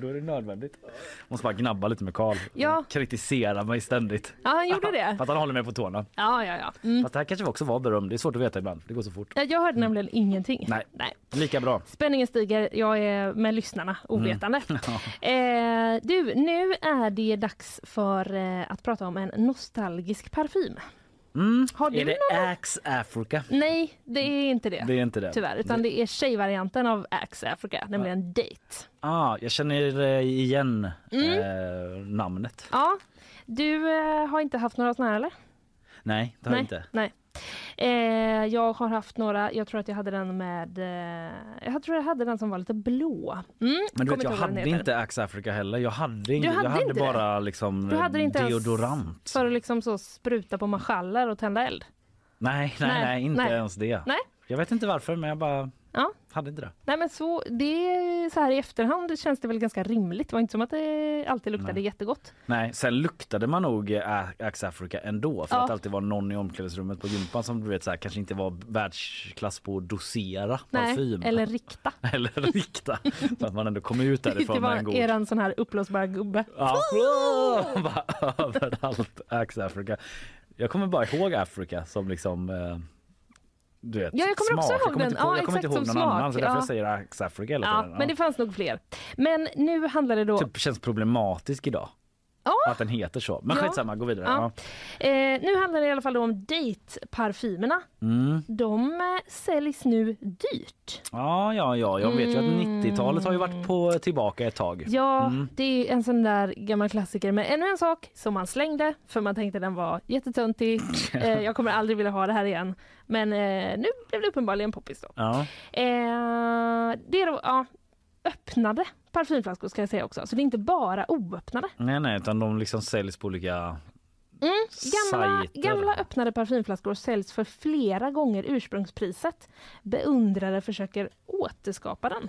Då är det nödvändigt. Måste bara gnabba lite med Karl. Ja. Kritisera mig ständigt. Ja, han gjorde det. För att han håller mig på tårna. Ja, ja, ja. Mm. Fast det här kanske också var beröm. Det är svårt att veta ibland. Det går så fort. Ja, Jag hörde nämligen ingenting. Nej. Nej. Lika bra. Spänningen stiger, jag är med lyssnarna ovetande. Eh, du, nu är det dags för eh, att prata om en nostalgisk parfym. Mm. Har du är det någon- Axe Africa? Nej, det är inte det. Det är inte det. Tyvärr, utan det är tjejvarianten av Axe Africa, nämligen Date. Ah, jag känner eh, igen Mm. eh, namnet. Ja, du eh, har inte haft några såna här eller? Nej, det har jag nej, inte. Nej. Eh, jag har haft några, jag tror att jag hade den med, eh, jag tror jag hade den som var lite blå. Mm, Men du vet, jag hade inte Axe Africa heller. Jag hade, ing- hade jag hade inte det? bara liksom Du hade inte deodorant. För att liksom så spruta på marschaller och tända eld? Nej, nej, Nej, nej, inte nej. ens det. Nej. Jag vet inte varför, men jag bara. Hade inte det. Nej men så, det så här i efterhand känns det väl ganska rimligt. Det var inte som att det alltid luktade Nej. jättegott. Nej, sen luktade man nog eh, Axe Africa ändå för Ja. att det alltid var någon i omklädningsrummet på gympan som du vet så här, kanske inte var världsklass på att dosera Nej, parfym. eller rikta. eller rikta. så att man ändå kom ut därifrån det med en var god... eran sån här uppblåsbara gubbe. Ja, överallt Axe Africa. Jag kommer bara ihåg Africa som liksom eh, du vet, Ja, jag kommer också smak. ihåg jag kommer den. Inte, på, Ja, jag kommer inte ihåg någon smak. annan så därför Ja. jag säger Axe Africa hela Ja, tiden. men det fanns nog fler. Men nu handlar det då... Typ känns problematisk idag. Att den heter så. Men Ja. skitsamma, gå vidare. Ja. Ja. Eh, nu handlar det i alla fall om date-parfymerna. Mm. De eh, säljs nu dyrt. Ja, ja, ja, jag vet ju att 90-talet har ju varit på tillbaka ett tag. Ja, Mm. det är en sån där gammal klassiker med ännu en sak som man slängde för man tänkte den var jättetöntig. eh, jag kommer aldrig vilja ha det här igen. Men eh, nu blev det uppenbarligen poppis då. Ja. Eh, det då ja, öppnade parfymflaskor ska jag säga också. Så det är inte bara oöppnade. Nej, nej, utan de liksom säljs på olika Mm, gamla, gamla öppnade parfymflaskor säljs för flera gånger ursprungspriset. Beundrare försöker återskapa den.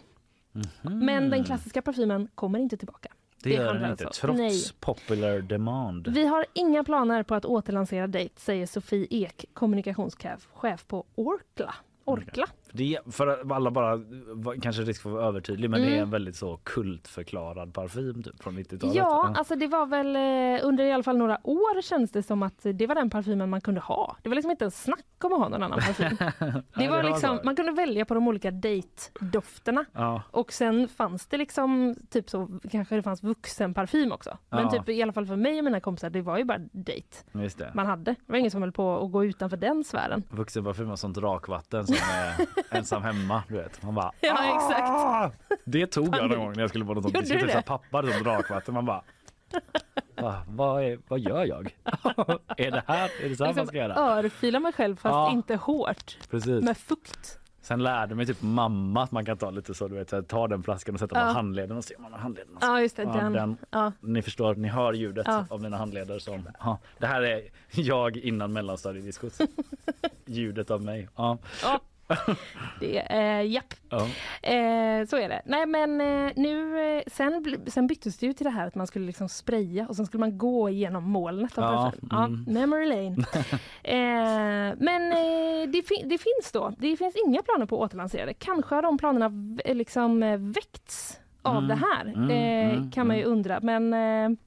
Men den klassiska parfymen kommer inte tillbaka. Mhm. Det, gör den inte, alltså- trots Nej. popular demand. Vi har inga planer på att återlansera Date, säger Sofie Ek, kommunikationschef chef på Orkla. Orkla. Det är, för alla bara, var- kanske risk för att vara övertydlig, men det är Mm. en väldigt så kultförklarad parfym typ från 90-talet. Ja, alltså det var väl eh, under i alla fall några år känns det som att det var den parfymen man kunde ha. Det var liksom inte en snack om att ha någon annan parfym. Ja, Det var var liksom, man kunde välja på de olika date-dofterna. Ja. Och sen fanns det liksom typ så, kanske det fanns vuxenparfym också. Men Ja. typ i alla fall för mig och mina kompisar, det var ju bara det. man hade. Det var ingen som höll på att gå utanför den sfären. Vuxenparfym och sånt rakvatten som är ensam hemma. Du vet. Man bara, Ja, exakt. "Ah!" Det tog jag någon gång när jag skulle på något sånt. Gjorde Det skulle du det? pappa som rakvatten. Man bara, Va, vad, är, vad gör jag? är det här är det så här man Liksom ska göra? örfila mig själv fast Ja. inte hårt. Precis. Med fukt. Sen lärde mig typ mamma att man kan ta lite så, du vet, så här, ta den flaskan och sätta Ja. på handleden och se om man har handleden. Ja just det, den. Ja. Ni förstår, ni hör ljudet Ja. av mina handleder som, ja, det här är jag innan mellanstadiediskot. ljudet av mig. Ja. Ja. Det är, japp. Ja. Eh, så är det. Nej men eh, nu, eh, sen, sen byttes det ju till det här att man skulle liksom spraya och sen skulle man gå igenom molnet Ja. Ja, mm. memory lane. eh, men eh, det, fi- det finns då, det finns inga planer på att återlansera det. Kanske har de planerna v- liksom eh, väckts av Mm, det här. mm, eh, mm, kan man ju undra. Men eh,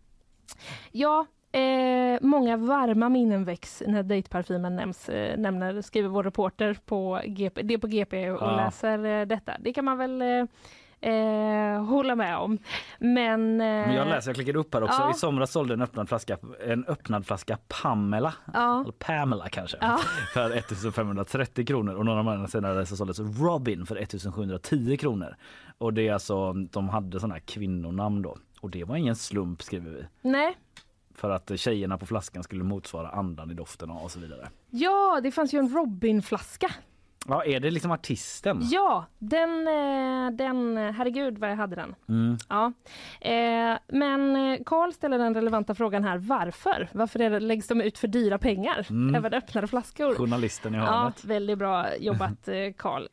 ja, Eh, många varma minnen väcks när dejtparfymen nämns, eh, nämner, skriver vår reporter på GP, det är på GP och Ja. läser eh, detta. Det kan man väl eh, eh, hålla med om. Men, eh, Men jag läser, jag klickade upp här också. ja. I somras sålde en öppnad flaska, en öppnad flaska Pamela, Ja. Pamela kanske, Ja. för 1530 kronor och några månader senare så såldes Robin för 1710 kronor. Och det är alltså, de hade sådana kvinnonamn då. Och det var ingen slump skriver vi. Nej. För att tjejerna på flaskan skulle motsvara andan i doften och så vidare. Ja, det fanns ju en Robin-flaska. Ja, är det liksom artisten? Ja, den, eh, den, herregud vad jag hade den. Mm. Ja. Eh, men eh, Carl ställer den relevanta frågan här, varför? Varför är det, läggs de ut för dyra pengar? Mm. Även öppnade flaskor? Journalisten i Ja, hörnet. väldigt bra jobbat.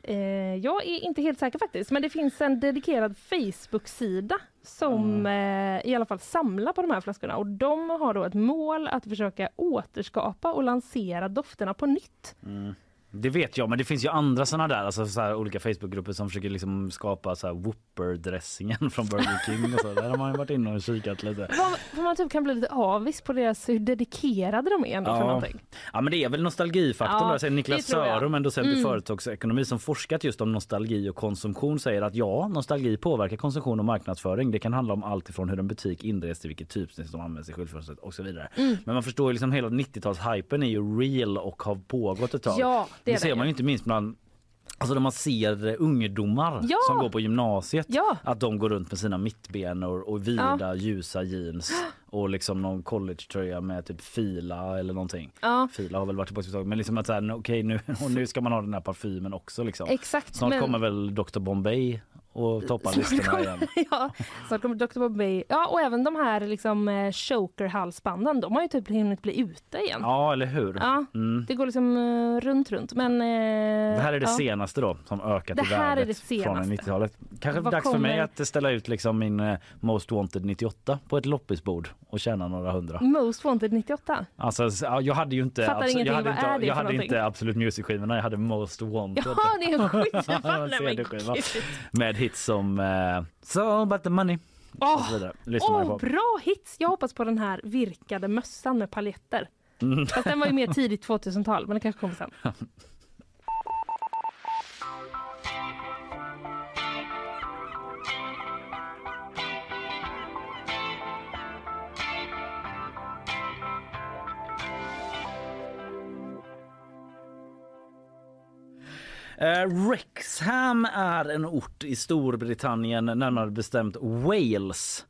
Eh, jag är inte helt säker faktiskt, men det finns en dedikerad Facebook-sida som eh, i alla fall samlar på de här flaskorna och de har då ett mål att försöka återskapa och lansera dofterna på nytt. Mm. Det vet jag, men det finns ju andra såna där, alltså så här, olika Facebookgrupper som försöker liksom skapa så här Whopper-dressingen från Burger King och så. Där har man ju varit inne och kikat lite. Vad man typ kan bli lite avis på deras, hur dedikerade de är ändå för någonting. ja, men det är väl nostalgifaktorn. Ja, då. Niklas. Sörum, en docent i Mm. företagsekonomi som forskat just om nostalgi och konsumtion säger att ja, nostalgi påverkar konsumtion och marknadsföring. Det kan handla om allt ifrån hur en butik inreds till vilket typsnitt som används i skyltfönstret och så vidare. Mm. Men man förstår ju liksom hela 90-talshypen är ju real och har pågått ett tag. Ja, det det ser det man ju. inte minst bland Alltså när man ser eh, ungdomar Ja. som går på gymnasiet Ja. att de går runt med sina mittbenor och vida ljusa jeans och liksom någon collegetröja med typ fila eller någonting. Ja. Fila har väl varit tillbaka ett men liksom att säga okej nu och nu ska man ha den här parfymen också liksom. Exakt, Snart men- kommer väl Dr Bombay och toppar listorna igen. ja, så kommer Dr. Bombay. Ja, och även de här liksom eh, choker-halsbanden, de har ju typ hunnit bli ute igen. Ja eller hur? Ja, Mm. det går liksom eh, runt, runt. Men, eh, Det här är det ja. senaste då som ökat Det i här är värdet det från senaste. 90-talet. Kanske Vad dags för mig kommer- att ställa ut liksom min Most Wanted 98 på ett loppisbord och tjäna några hundra. Most Wanted 98. Alltså, jag hade ju inte, Fattar ingenting, jag hade inte, jag hade någonting? inte Absolut Music-skivorna, jag hade Most Wanted. Ja, det är en gud. Med hits som eh, So about the money Åh, Åh, på. bra hits! Jag hoppas på den här virkade mössan med paljetter. Mm. Fast den var ju mer tidigt 2000-tal, men det kanske kommer sen. Eh, Wrexham är en ort i Storbritannien, närmare bestämt Wales.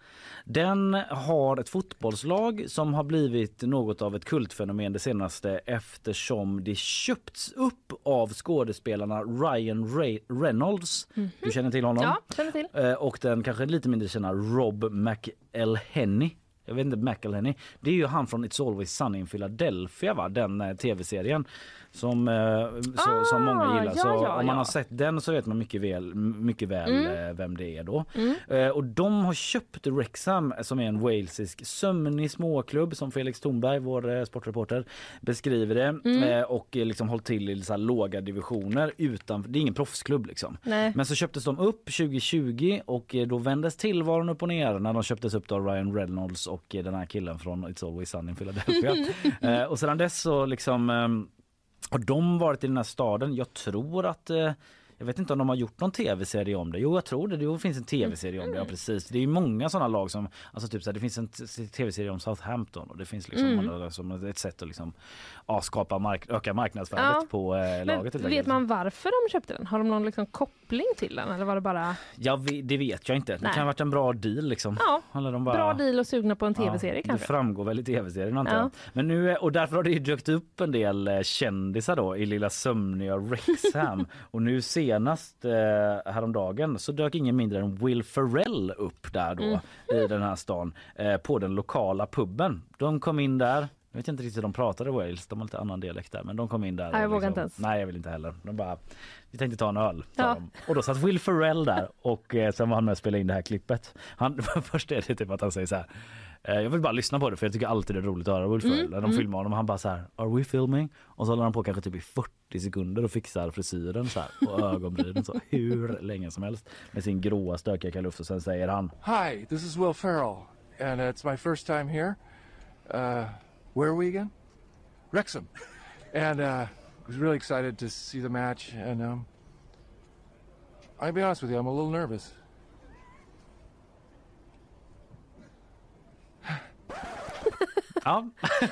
Den har ett fotbollslag som har blivit något av ett kultfenomen det senaste eftersom det köpts upp av skådespelarna Ryan Ray- Reynolds. Du känner till honom? Ja, känner till. Eh, och den kanske lite mindre kända Rob McElhenney. Jag vet inte, McElhenney. Det är ju han från It's Always Sunny in Philadelphia, va? den eh, tv-serien som, eh, så, som många Ah, gillar. ja, så ja, om man ja. har sett den så vet man mycket väl, mycket väl Mm. eh, vem det är då. Mm. Eh, och de har köpt Wrexham som är en walesisk sömnig småklubb som Felix Thornberg, vår sportreporter, beskriver det. Mm. Och liksom hållit till i så låga divisioner utan, det är ingen proffsklubb liksom. Nej. Men så köptes de upp 2020 och då vändes tillvaron upp och ner när de köptes upp av Ryan Reynolds och den här killen från It's Always Sunny in Philadelphia. och sedan dess så liksom ehm, har de varit i den här staden. Jag tror att eh, jag vet inte om de har gjort någon tv-serie om det. Jo, jag tror det. Det finns en tv-serie om det. Ja, precis. Det är ju många sådana lag som, alltså typ så här, det finns en tv-serie om Southampton och det finns liksom Mm. som ett sätt att liksom, ja, skapa mark öka marknadsvärdet Ja. på eh, laget. vet enkelt. man varför de köpte den? Har de någon liksom koppling till den? Eller var det bara Ja, vi, det vet jag inte. Det Nej. kan ha varit en bra deal liksom. ja, Eller de bara... bra deal och sugna på en Ja, tv-serie Det kanske? framgår väl i tv-serien antar Ja. jag. Men nu, och därför har det ju dykt upp en del eh, kändisar då i lilla sömniga Wrexham. och nu senast eh, häromdagen så dök ingen mindre än Will Ferrell upp där då Mm. i den här stan eh, på den lokala puben. De kom in där. Jag vet inte riktigt hur de pratade Wales, de har lite annan dialekt där men de kom in där. Nej, jag vågar inte ens. Nej jag vill inte heller. De bara, vi tänkte ta en öl. Ja. Och då satt Will Ferrell där och eh, sen var han med och spelade in det här klippet. Han, först är det typ att han säger så här. Eh, Jag vill bara lyssna på det för jag tycker alltid det är roligt att höra Will Mm, Ferrell. När de filmar honom och han bara så här, are we filming? Och så håller han på kanske typ i 40 sekunder och fixar frisyren så här och ögonbrynen så hur länge som helst med sin gråa stökiga kalufs och sen säger han Hi, this is Will Ferrell, and it's my first time here. Uh, where are we again? Wrexham. And uh, I was really excited to see the match, and um, I'll be honest with you, I'm a little nervous. Ja,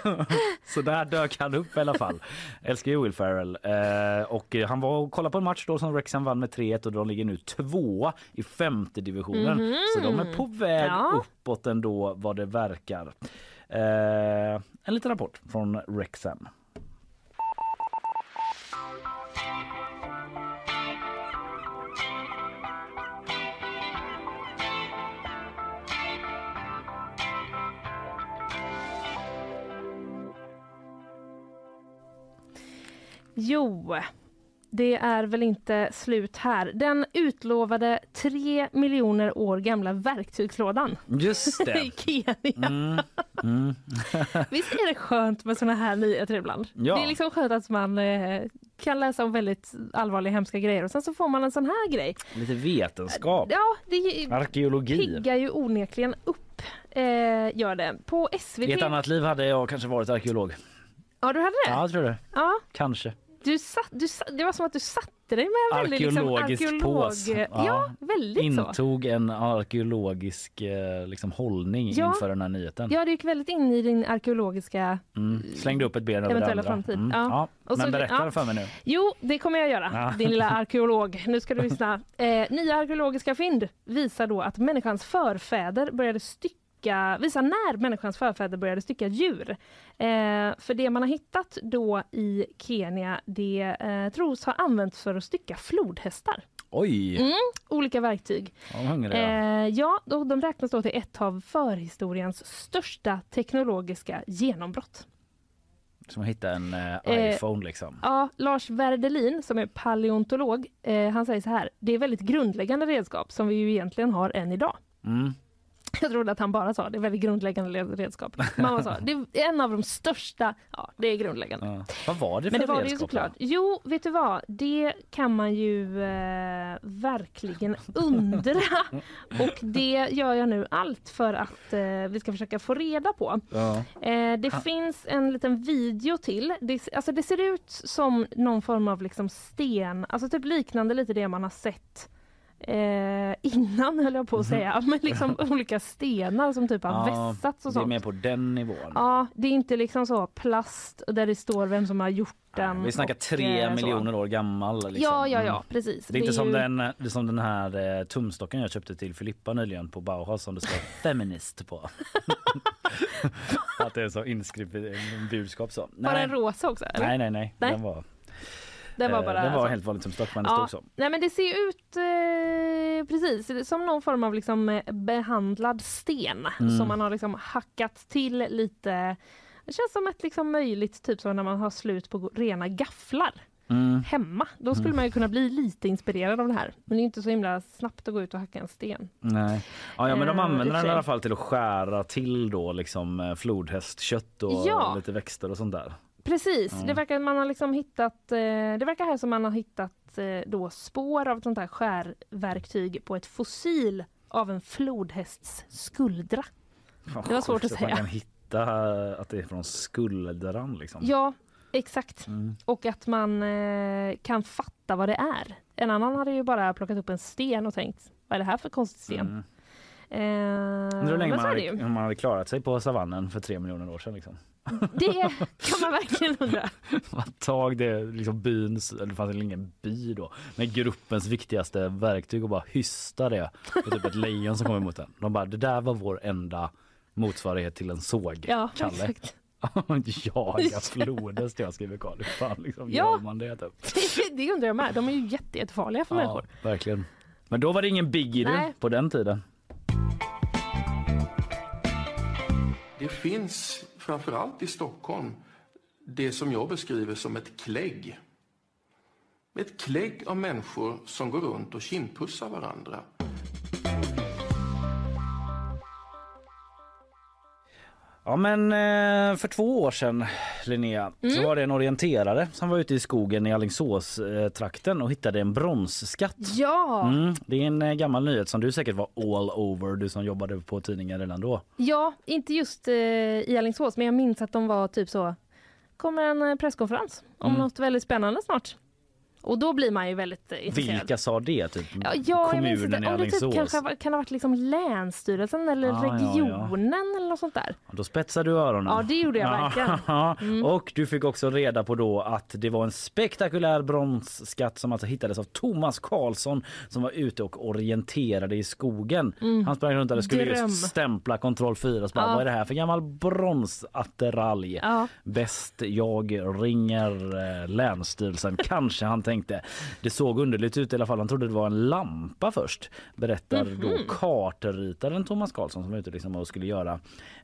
så där dök han upp i alla fall. Älskar ju Will Ferrell. Eh, och han var och kollade på en match då som Wrexham vann med 3-1 och de ligger nu tvåa i femte divisionen. Mhm. Så de är på väg Ja. uppåt ändå vad det verkar. Eh, en liten rapport från Wrexham. Jo, det är väl inte slut här. Den utlovade tre miljoner år gamla verktygslådan Just i det. Kenya. Mm. Mm. Visst är det skönt med såna här nyheter ibland? Ja. Det är liksom skönt att man eh, kan läsa om väldigt allvarliga hemska grejer och sen så får man en sån här grej. Lite vetenskap. Ja, det Arkeologi. piggar ju onekligen upp. Eh, gör det. På SVT. I ett annat liv hade jag kanske varit arkeolog. Ja, du hade det? Ja, jag tror det. Ja. Kanske. Du satt, du satt, det var som att du satte dig med en väldigt liksom, arkeolog... pås. Ja, väldigt så. Intog en arkeologisk eh, liksom, hållning Ja. inför den här nyheten. Ja, du gick väldigt in i din arkeologiska... Mm. Slängde upp ett ben över det andra. framtid. Mm. Ja. Ja. Och så- Men berätta ja. för mig nu. Jo, det kommer jag göra, Ja. din lilla arkeolog. Nu ska du lyssna. Eh, nya arkeologiska fynd visar då att människans förfäder började stycka, visar när människans förfäder började stycka djur. Eh, för det man har hittat då i Kenya, det eh, tros ha använts för att stycka flodhästar. Oj, Mm, olika verktyg. Eh, ja, då, de räknas då till ett av förhistoriens största teknologiska genombrott. Som att hitta en eh, Eh, iPhone liksom. Ja, Lars Werdelin som är paleontolog, eh, han säger så här. Det är väldigt grundläggande redskap som vi ju egentligen har än idag. Mm. Jag trodde att han bara sa det är väldigt grundläggande redskap. Mamma sa det är en av de största. Ja, det är grundläggande. Ja. Vad var det för Men det var det ju redskap? såklart. Jo, vet du vad? Det kan man ju eh, verkligen undra. Och det gör jag nu allt för att eh, vi ska försöka få reda på. Ja. Eh, det finns en liten video till. Det, alltså det ser ut som någon form av liksom sten, alltså typ liknande lite det man har sett eh, innan höll jag på att säga. Men liksom olika stenar som typ har Ja, vässats och det är sånt. mer på den nivån. Ja, det är inte liksom så plast där det står vem som har gjort den. Vi snackar och, tre eh, så. miljoner år gammal. Liksom. Ja, ja, ja, Mm. precis. Det är inte som, ju- den, det är som den här eh, tumstocken jag köpte till Filippa nyligen på Bauhaus som det står feminist på. att det är så inskrivet en budskap så. Var den rosa också? eller? Nej, nej, nej. Nej. Den var, Den var eh, bara den var så. helt vanlig tumstock men det Ja, stod nej men det ser ut eh, precis som någon form av liksom eh, behandlad sten Mm. som man har liksom hackat till lite. Det känns som ett liksom möjligt typ som när man har slut på rena gafflar Mm. hemma. Då skulle Mm. man ju kunna bli lite inspirerad av det här. Men det är inte så himla snabbt att gå ut och hacka en sten. Nej. Ja, ja men de Eh, använder för den i alla fall till att skära till då liksom flodhästkött och Ja. lite växter och sånt där. Precis, Ja. det verkar man har liksom hittat. Eh, det verkar här som man har hittat eh, då spår av ett sånt här skärverktyg på ett fossil av en flodhästs skuldra. Fan, Det var svårt att Man säga. kan hitta eh, att det är från skuldran liksom. Ja, exakt. Mm. Och att man kan fatta vad det är. En annan hade ju bara plockat upp en sten och tänkt, vad är det här för konstig sten? Mm. Eh, Undrar hur länge man hade, man hade klarat sig på savannen för tre miljoner år sedan. Liksom. Det kan man verkligen undra. Vad tag det liksom byns, det fanns ingen by då, men gruppens viktigaste verktyg och bara hysta det för typ ett lejon som kom emot den. De bara, det där var vår enda motsvarighet till en såg, Ja, Kalle. exakt. Jaga flodhäst jag skriver Karl. Hur fan liksom Ja. gör man det? Typ? det undrar jag med. De är ju jätte, jättefarliga för Ja, människor. verkligen. Men då var det ingen biggie på den tiden. Det finns framförallt i Stockholm det som jag beskriver som ett klägg. Ett klägg av människor som går runt och kindpussar varandra. Ja men eh, för två år sedan Linnea så Mm. var det en orienterare som var ute i skogen i Alingsås eh, trakten och hittade en bronsskatt. Ja, Mm, det är en eh, gammal nyhet som du säkert var all over, du som jobbade på tidningen redan då. ja inte just i Alingsås men jag minns att de var typ så. Kommer en presskonferens om Mm. något väldigt spännande snart. Och då blir man ju väldigt eh, intresserad. Vilka sa det? Typ Ja, ja, jag kommunen i. Om det typ Alingsås? kanske har varit- kan ha varit liksom länsstyrelsen eller Ah, ja, ja. regionen eller något sånt där. Då spetsar du öronen. Ja, det gjorde jag verkligen. Mm. Och du fick också reda på då att det var en spektakulär bronsskatt som alltså hittades av Thomas Karlsson som var ute och orienterade i skogen. Mm. Han sprang runt där och skulle Dröm. just stämpla kontroll 4 och bara, Ja. vad är det här för gammal bronsattiralj? Ja. Bäst jag ringer eh, Länsstyrelsen. Kanske han tänkte. Det såg underligt ut i alla fall. Han trodde det var en lampa först. Berättar Mhm. då kartritaren Thomas Karlsson som var ute liksom och skulle göra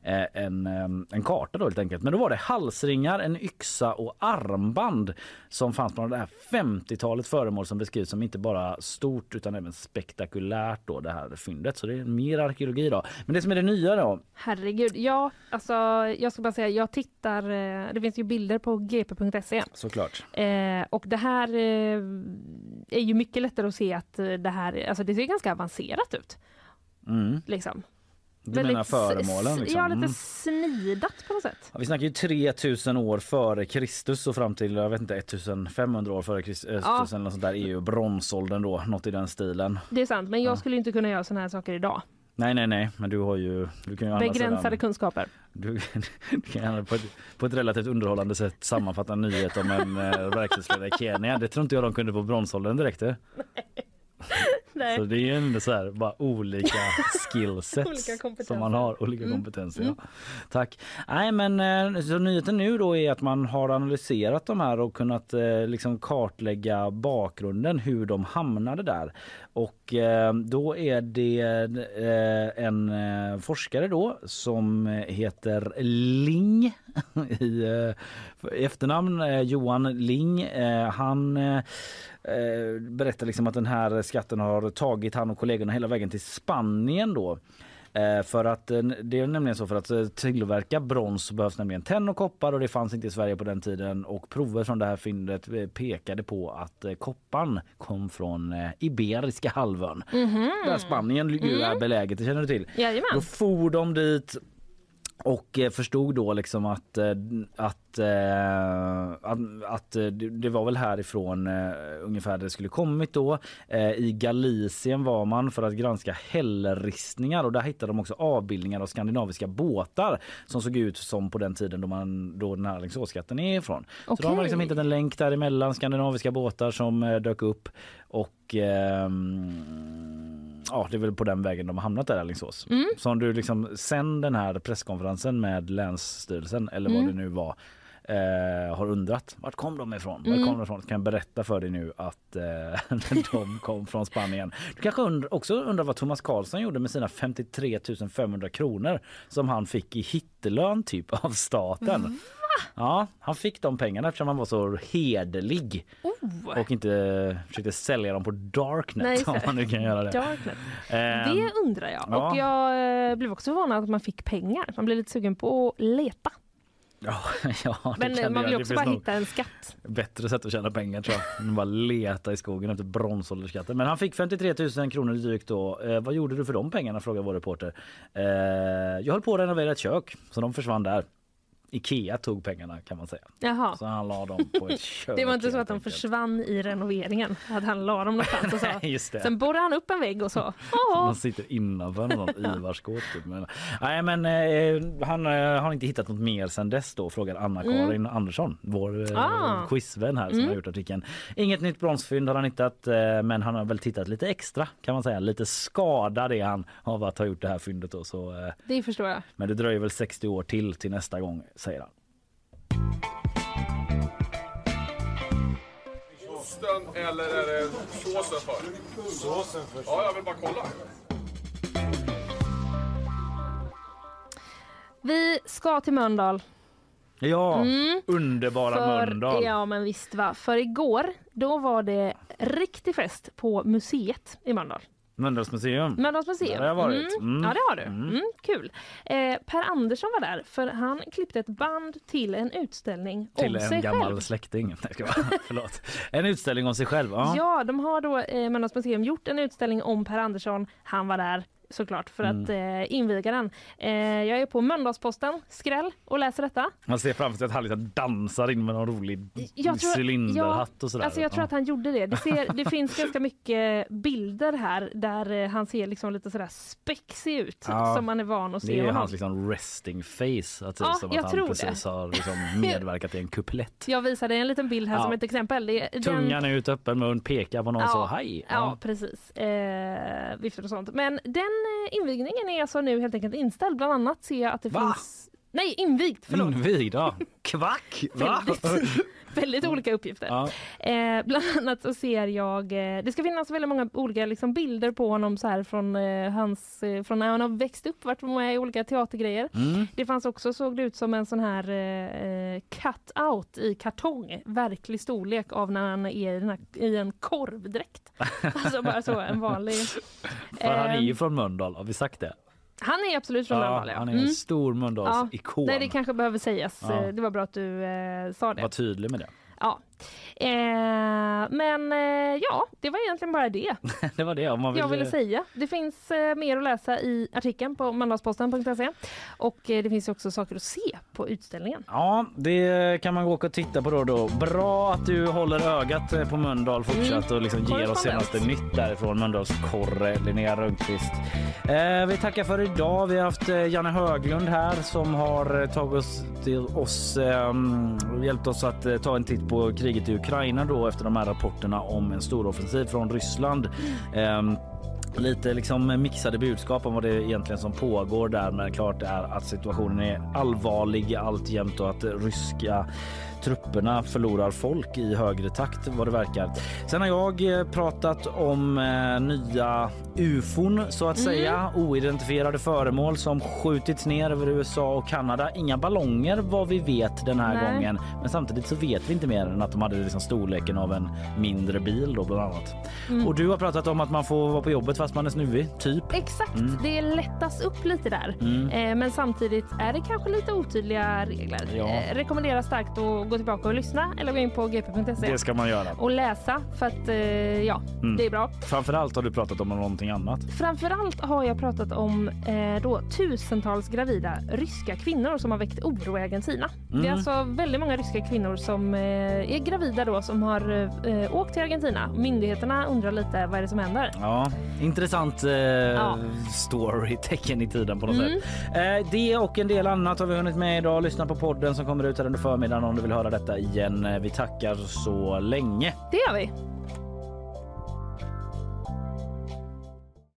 en, eh, en karta då helt enkelt. Men då var det halsringar, en yxa och armband som fanns på det här 50-talet föremål som beskrivs som inte bara stort utan även spektakulärt då det här fyndet. Så det är mer arkeologi då. Men det som är det nya då Herregud, ja alltså jag ska bara säga, jag tittar, eh, det finns ju bilder på gp.se såklart. eh, och det här eh, är ju mycket lättare att se att eh, det här, alltså det ser ganska avancerat ut. Mm. liksom. Du menar s- föremålen liksom? Ja, lite Mm. snidat på något sätt. Ja, vi snackar ju 3000 år före Kristus och fram till jag vet inte 1500 år före Kristus Ja. eller något sånt där är ju bronsåldern då, något i den stilen. Det är sant, men jag skulle inte kunna göra såna här saker idag. Nej nej nej men du har ju du kan ju Begränsade sidan, kunskaper. du, du kan på ett, på ett relativt underhållande sätt sammanfatta en nyhet om en eh, i Kenya. Det tror inte jag de kunde på bronsåldern direkt. eh. Nej. Så det är ju ändå så här bara olika skillsets Olika som man har, olika Mm. kompetenser. Mm. Ja. Tack. Nej men eh, så nyheten nu då är att man har analyserat de här och kunnat eh, liksom kartlägga bakgrunden hur de hamnade där. Och eh, då är det eh, en eh, forskare då som heter Ling i eh, efternamn Johan Ling. Han eh, berättar liksom att den här skatten har tagit han och kollegorna hela vägen till Spanien då. Eh, För att eh, det är nämligen så för att eh, tillverka brons behövs nämligen tenn och koppar och det fanns inte i Sverige på den tiden och prover från det här fyndet pekade på att kopparn kom från Iberiska halvön. Mhm. Där Spanien ju är Mm. beläget, det känner du till. Jajamän. Då for de dit och eh, förstod då liksom att, eh, att, eh, att, att eh, det var väl härifrån ungefär det skulle kommit då. I Galicien var man för att granska hällristningar och där hittade de också avbildningar av skandinaviska båtar som såg ut som på den tiden då, man, då den här Alingsåsskatten är ifrån. Så då har man liksom hittat en länk däremellan skandinaviska båtar som dök upp och ehm, ja, det är väl på den vägen de har hamnat där Alingsås. Mm. Så om du liksom sen den här presskonferensen med Länsstyrelsen eller vad Mm. det nu var eh, har undrat vart kom de ifrån? Mm. kom de ifrån? Kan jag berätta för dig nu att eh, de kom från Spanien. Du kanske und- också undrar vad Thomas Karlsson gjorde med sina 53 500 kronor som han fick i hittelön typ av staten. Ja, han fick de pengarna eftersom han var så hederlig Oh. och inte försökte sälja dem på Darknet Nej, om det. man nu kan göra det. Darknet. Ehm, Det undrar jag. ja. Och jag eh, blev också förvånad att man fick pengar. Man blev lite sugen på att leta. Ja, ja Men eh, man vill också bara hitta en skatt. Bättre sätt att tjäna pengar tror jag. bara leta i skogen efter bronsåldersskatten. Men han fick 53 000 kronor drygt då. Eh, vad gjorde du för de pengarna? frågar vår reporter. Eh, jag höll på att renovera ett kök så de försvann där. Ikea tog pengarna kan man säga. Jaha. Så han la dem på ett kök. Det var inte så att de försvann i renoveringen. Att han la dem någonstans och så. Just det. Sen borrade han upp en vägg och så. De sitter innanför någon Ivarskåt. Typ. Men, nej men eh, han eh, har inte hittat något mer sen dess då frågar Anna-Karin Mm. Andersson, vår eh, Ah. quizvän här som Mm. har gjort artikeln. Inget nytt bronsfynd har han hittat eh, men han har väl tittat lite extra kan man säga. Lite skadad är han av att ha gjort det här fyndet då. Så, eh, Det förstår jag. men det dröjer väl 60 år till till nästa gång säger han. Osten eller är det såsen för? Såsen för. Ja, jag vill bara kolla. Vi ska till Mölndal. Ja, Mm. underbara För, Mölndal. ja men visst va. För igår då var det riktig fest på museet i Mölndal. Mölndals museum. Mölndals museum. Där har jag varit. Mm. Mm. Ja det har du. Mm. Mm, kul. Eh, per Andersson var där för han klippte ett band till en utställning Till om en sig gammal själv. släkting. Nej, ska jag- Förlåt. En utställning om sig själv. Ja. Ja, de har då eh, Mölndals museum gjort en utställning om Per Andersson. Han var där såklart för Mm. att eh, inviga den. Eh, jag är på Mölndalsposten, skräll, och läser detta. Man ser framför sig att han liksom dansar in med någon rolig Jag tror- cylinderhatt och sådär. Alltså jag tror Ja. att han gjorde det. Det, ser, det finns ganska mycket bilder här där eh, han ser liksom lite sådär spexig ut Ja. som man är van att se Det är honom. hans liksom resting face. Att det Ja, som jag att tror han det. precis har liksom medverkat i en kuplett. Jag visade en liten bild här som ett exempel. Det, den- Tungan ut, öppen mun, pekar på någon Ja, så hej. Ja, precis. Eh, viftar och sånt. Men den invigningen är alltså nu helt enkelt inställd. Bland annat ser jag att det Va? finns Nej, invigt. Förlåt. Invigd, ja. Kvack! Va? Väldigt, väldigt olika uppgifter. Ja. Eh, bland annat så ser jag, eh, det ska finnas väldigt många olika liksom, bilder på honom så här från, eh, hans, eh, från när han har växt upp, varit med i olika teatergrejer. Mm. Det fanns också, såg det ut som en sån här eh, cut-out i kartong, verklig storlek av när han är i, här, i en korvdräkt. alltså bara så, en vanlig. För han är ju Eh, från Mölndal, har vi sagt det? Han är absolut från Mölndal, ja. Han är en Mm. stor Mölndalsikon. Nej, det kanske behöver sägas. Ja. Eh, Det var bra att du eh, sa det. Var tydlig med det. Ja. Eh, men eh, ja, det var egentligen bara det det var det. Om man vill... jag ville säga. Det finns eh, mer att läsa i artikeln på mandagsposten.se och eh, det finns också saker att se på utställningen. Ja, det kan man gå och titta på då. då. Bra att du håller ögat eh, på Mölndal fortsatt och liksom ger oss senaste nytt därifrån Mölndals korre Linnea Rönnqvist. Eh, vi tackar för idag. Vi har haft eh, Janne Höglund här som har eh, tagit oss till oss, eh, hjälpt oss att eh, ta en titt på kriget i Ukraina då efter de här rapporterna om en stor offensiv från Ryssland. Eh, lite liksom mixade budskap om vad det egentligen som pågår där men klart är att situationen är allvarlig alltjämt och att ryska trupperna förlorar folk i högre takt vad det verkar. Sen har jag eh, pratat om eh, nya ufon så att säga, oidentifierade föremål som skjutits ner över USA och Kanada. Inga ballonger vad vi vet den här Nej. gången, men samtidigt så vet vi inte mer än att de hade liksom storleken av en mindre bil då bland annat. Mm. Och du har pratat om att man får vara på jobbet fast man är snuvig, typ. Exakt, Mm. det lättas upp lite där. Mm. Eh, men samtidigt är det kanske lite otydliga regler. Ja. Eh, rekommenderar starkt att gå tillbaka och lyssna eller gå in på gp.se Det ska man göra. och läsa för att eh, ja, Mm. det är bra. Framförallt har du pratat om någonting annat. Framförallt har jag pratat om eh, då, tusentals gravida ryska kvinnor som har väckt oro i Argentina. Det är Mm. alltså väldigt många ryska kvinnor som eh, är gravida då som har eh, åkt till Argentina. Myndigheterna undrar lite vad är det som händer. Ja, intressant eh, story, tecken i tiden på något Mm. sätt. Eh, det och en del annat har vi hunnit med idag. Lyssna på podden som kommer ut här under förmiddagen om du vill höra detta igen. Eh, vi tackar så länge. Det gör vi.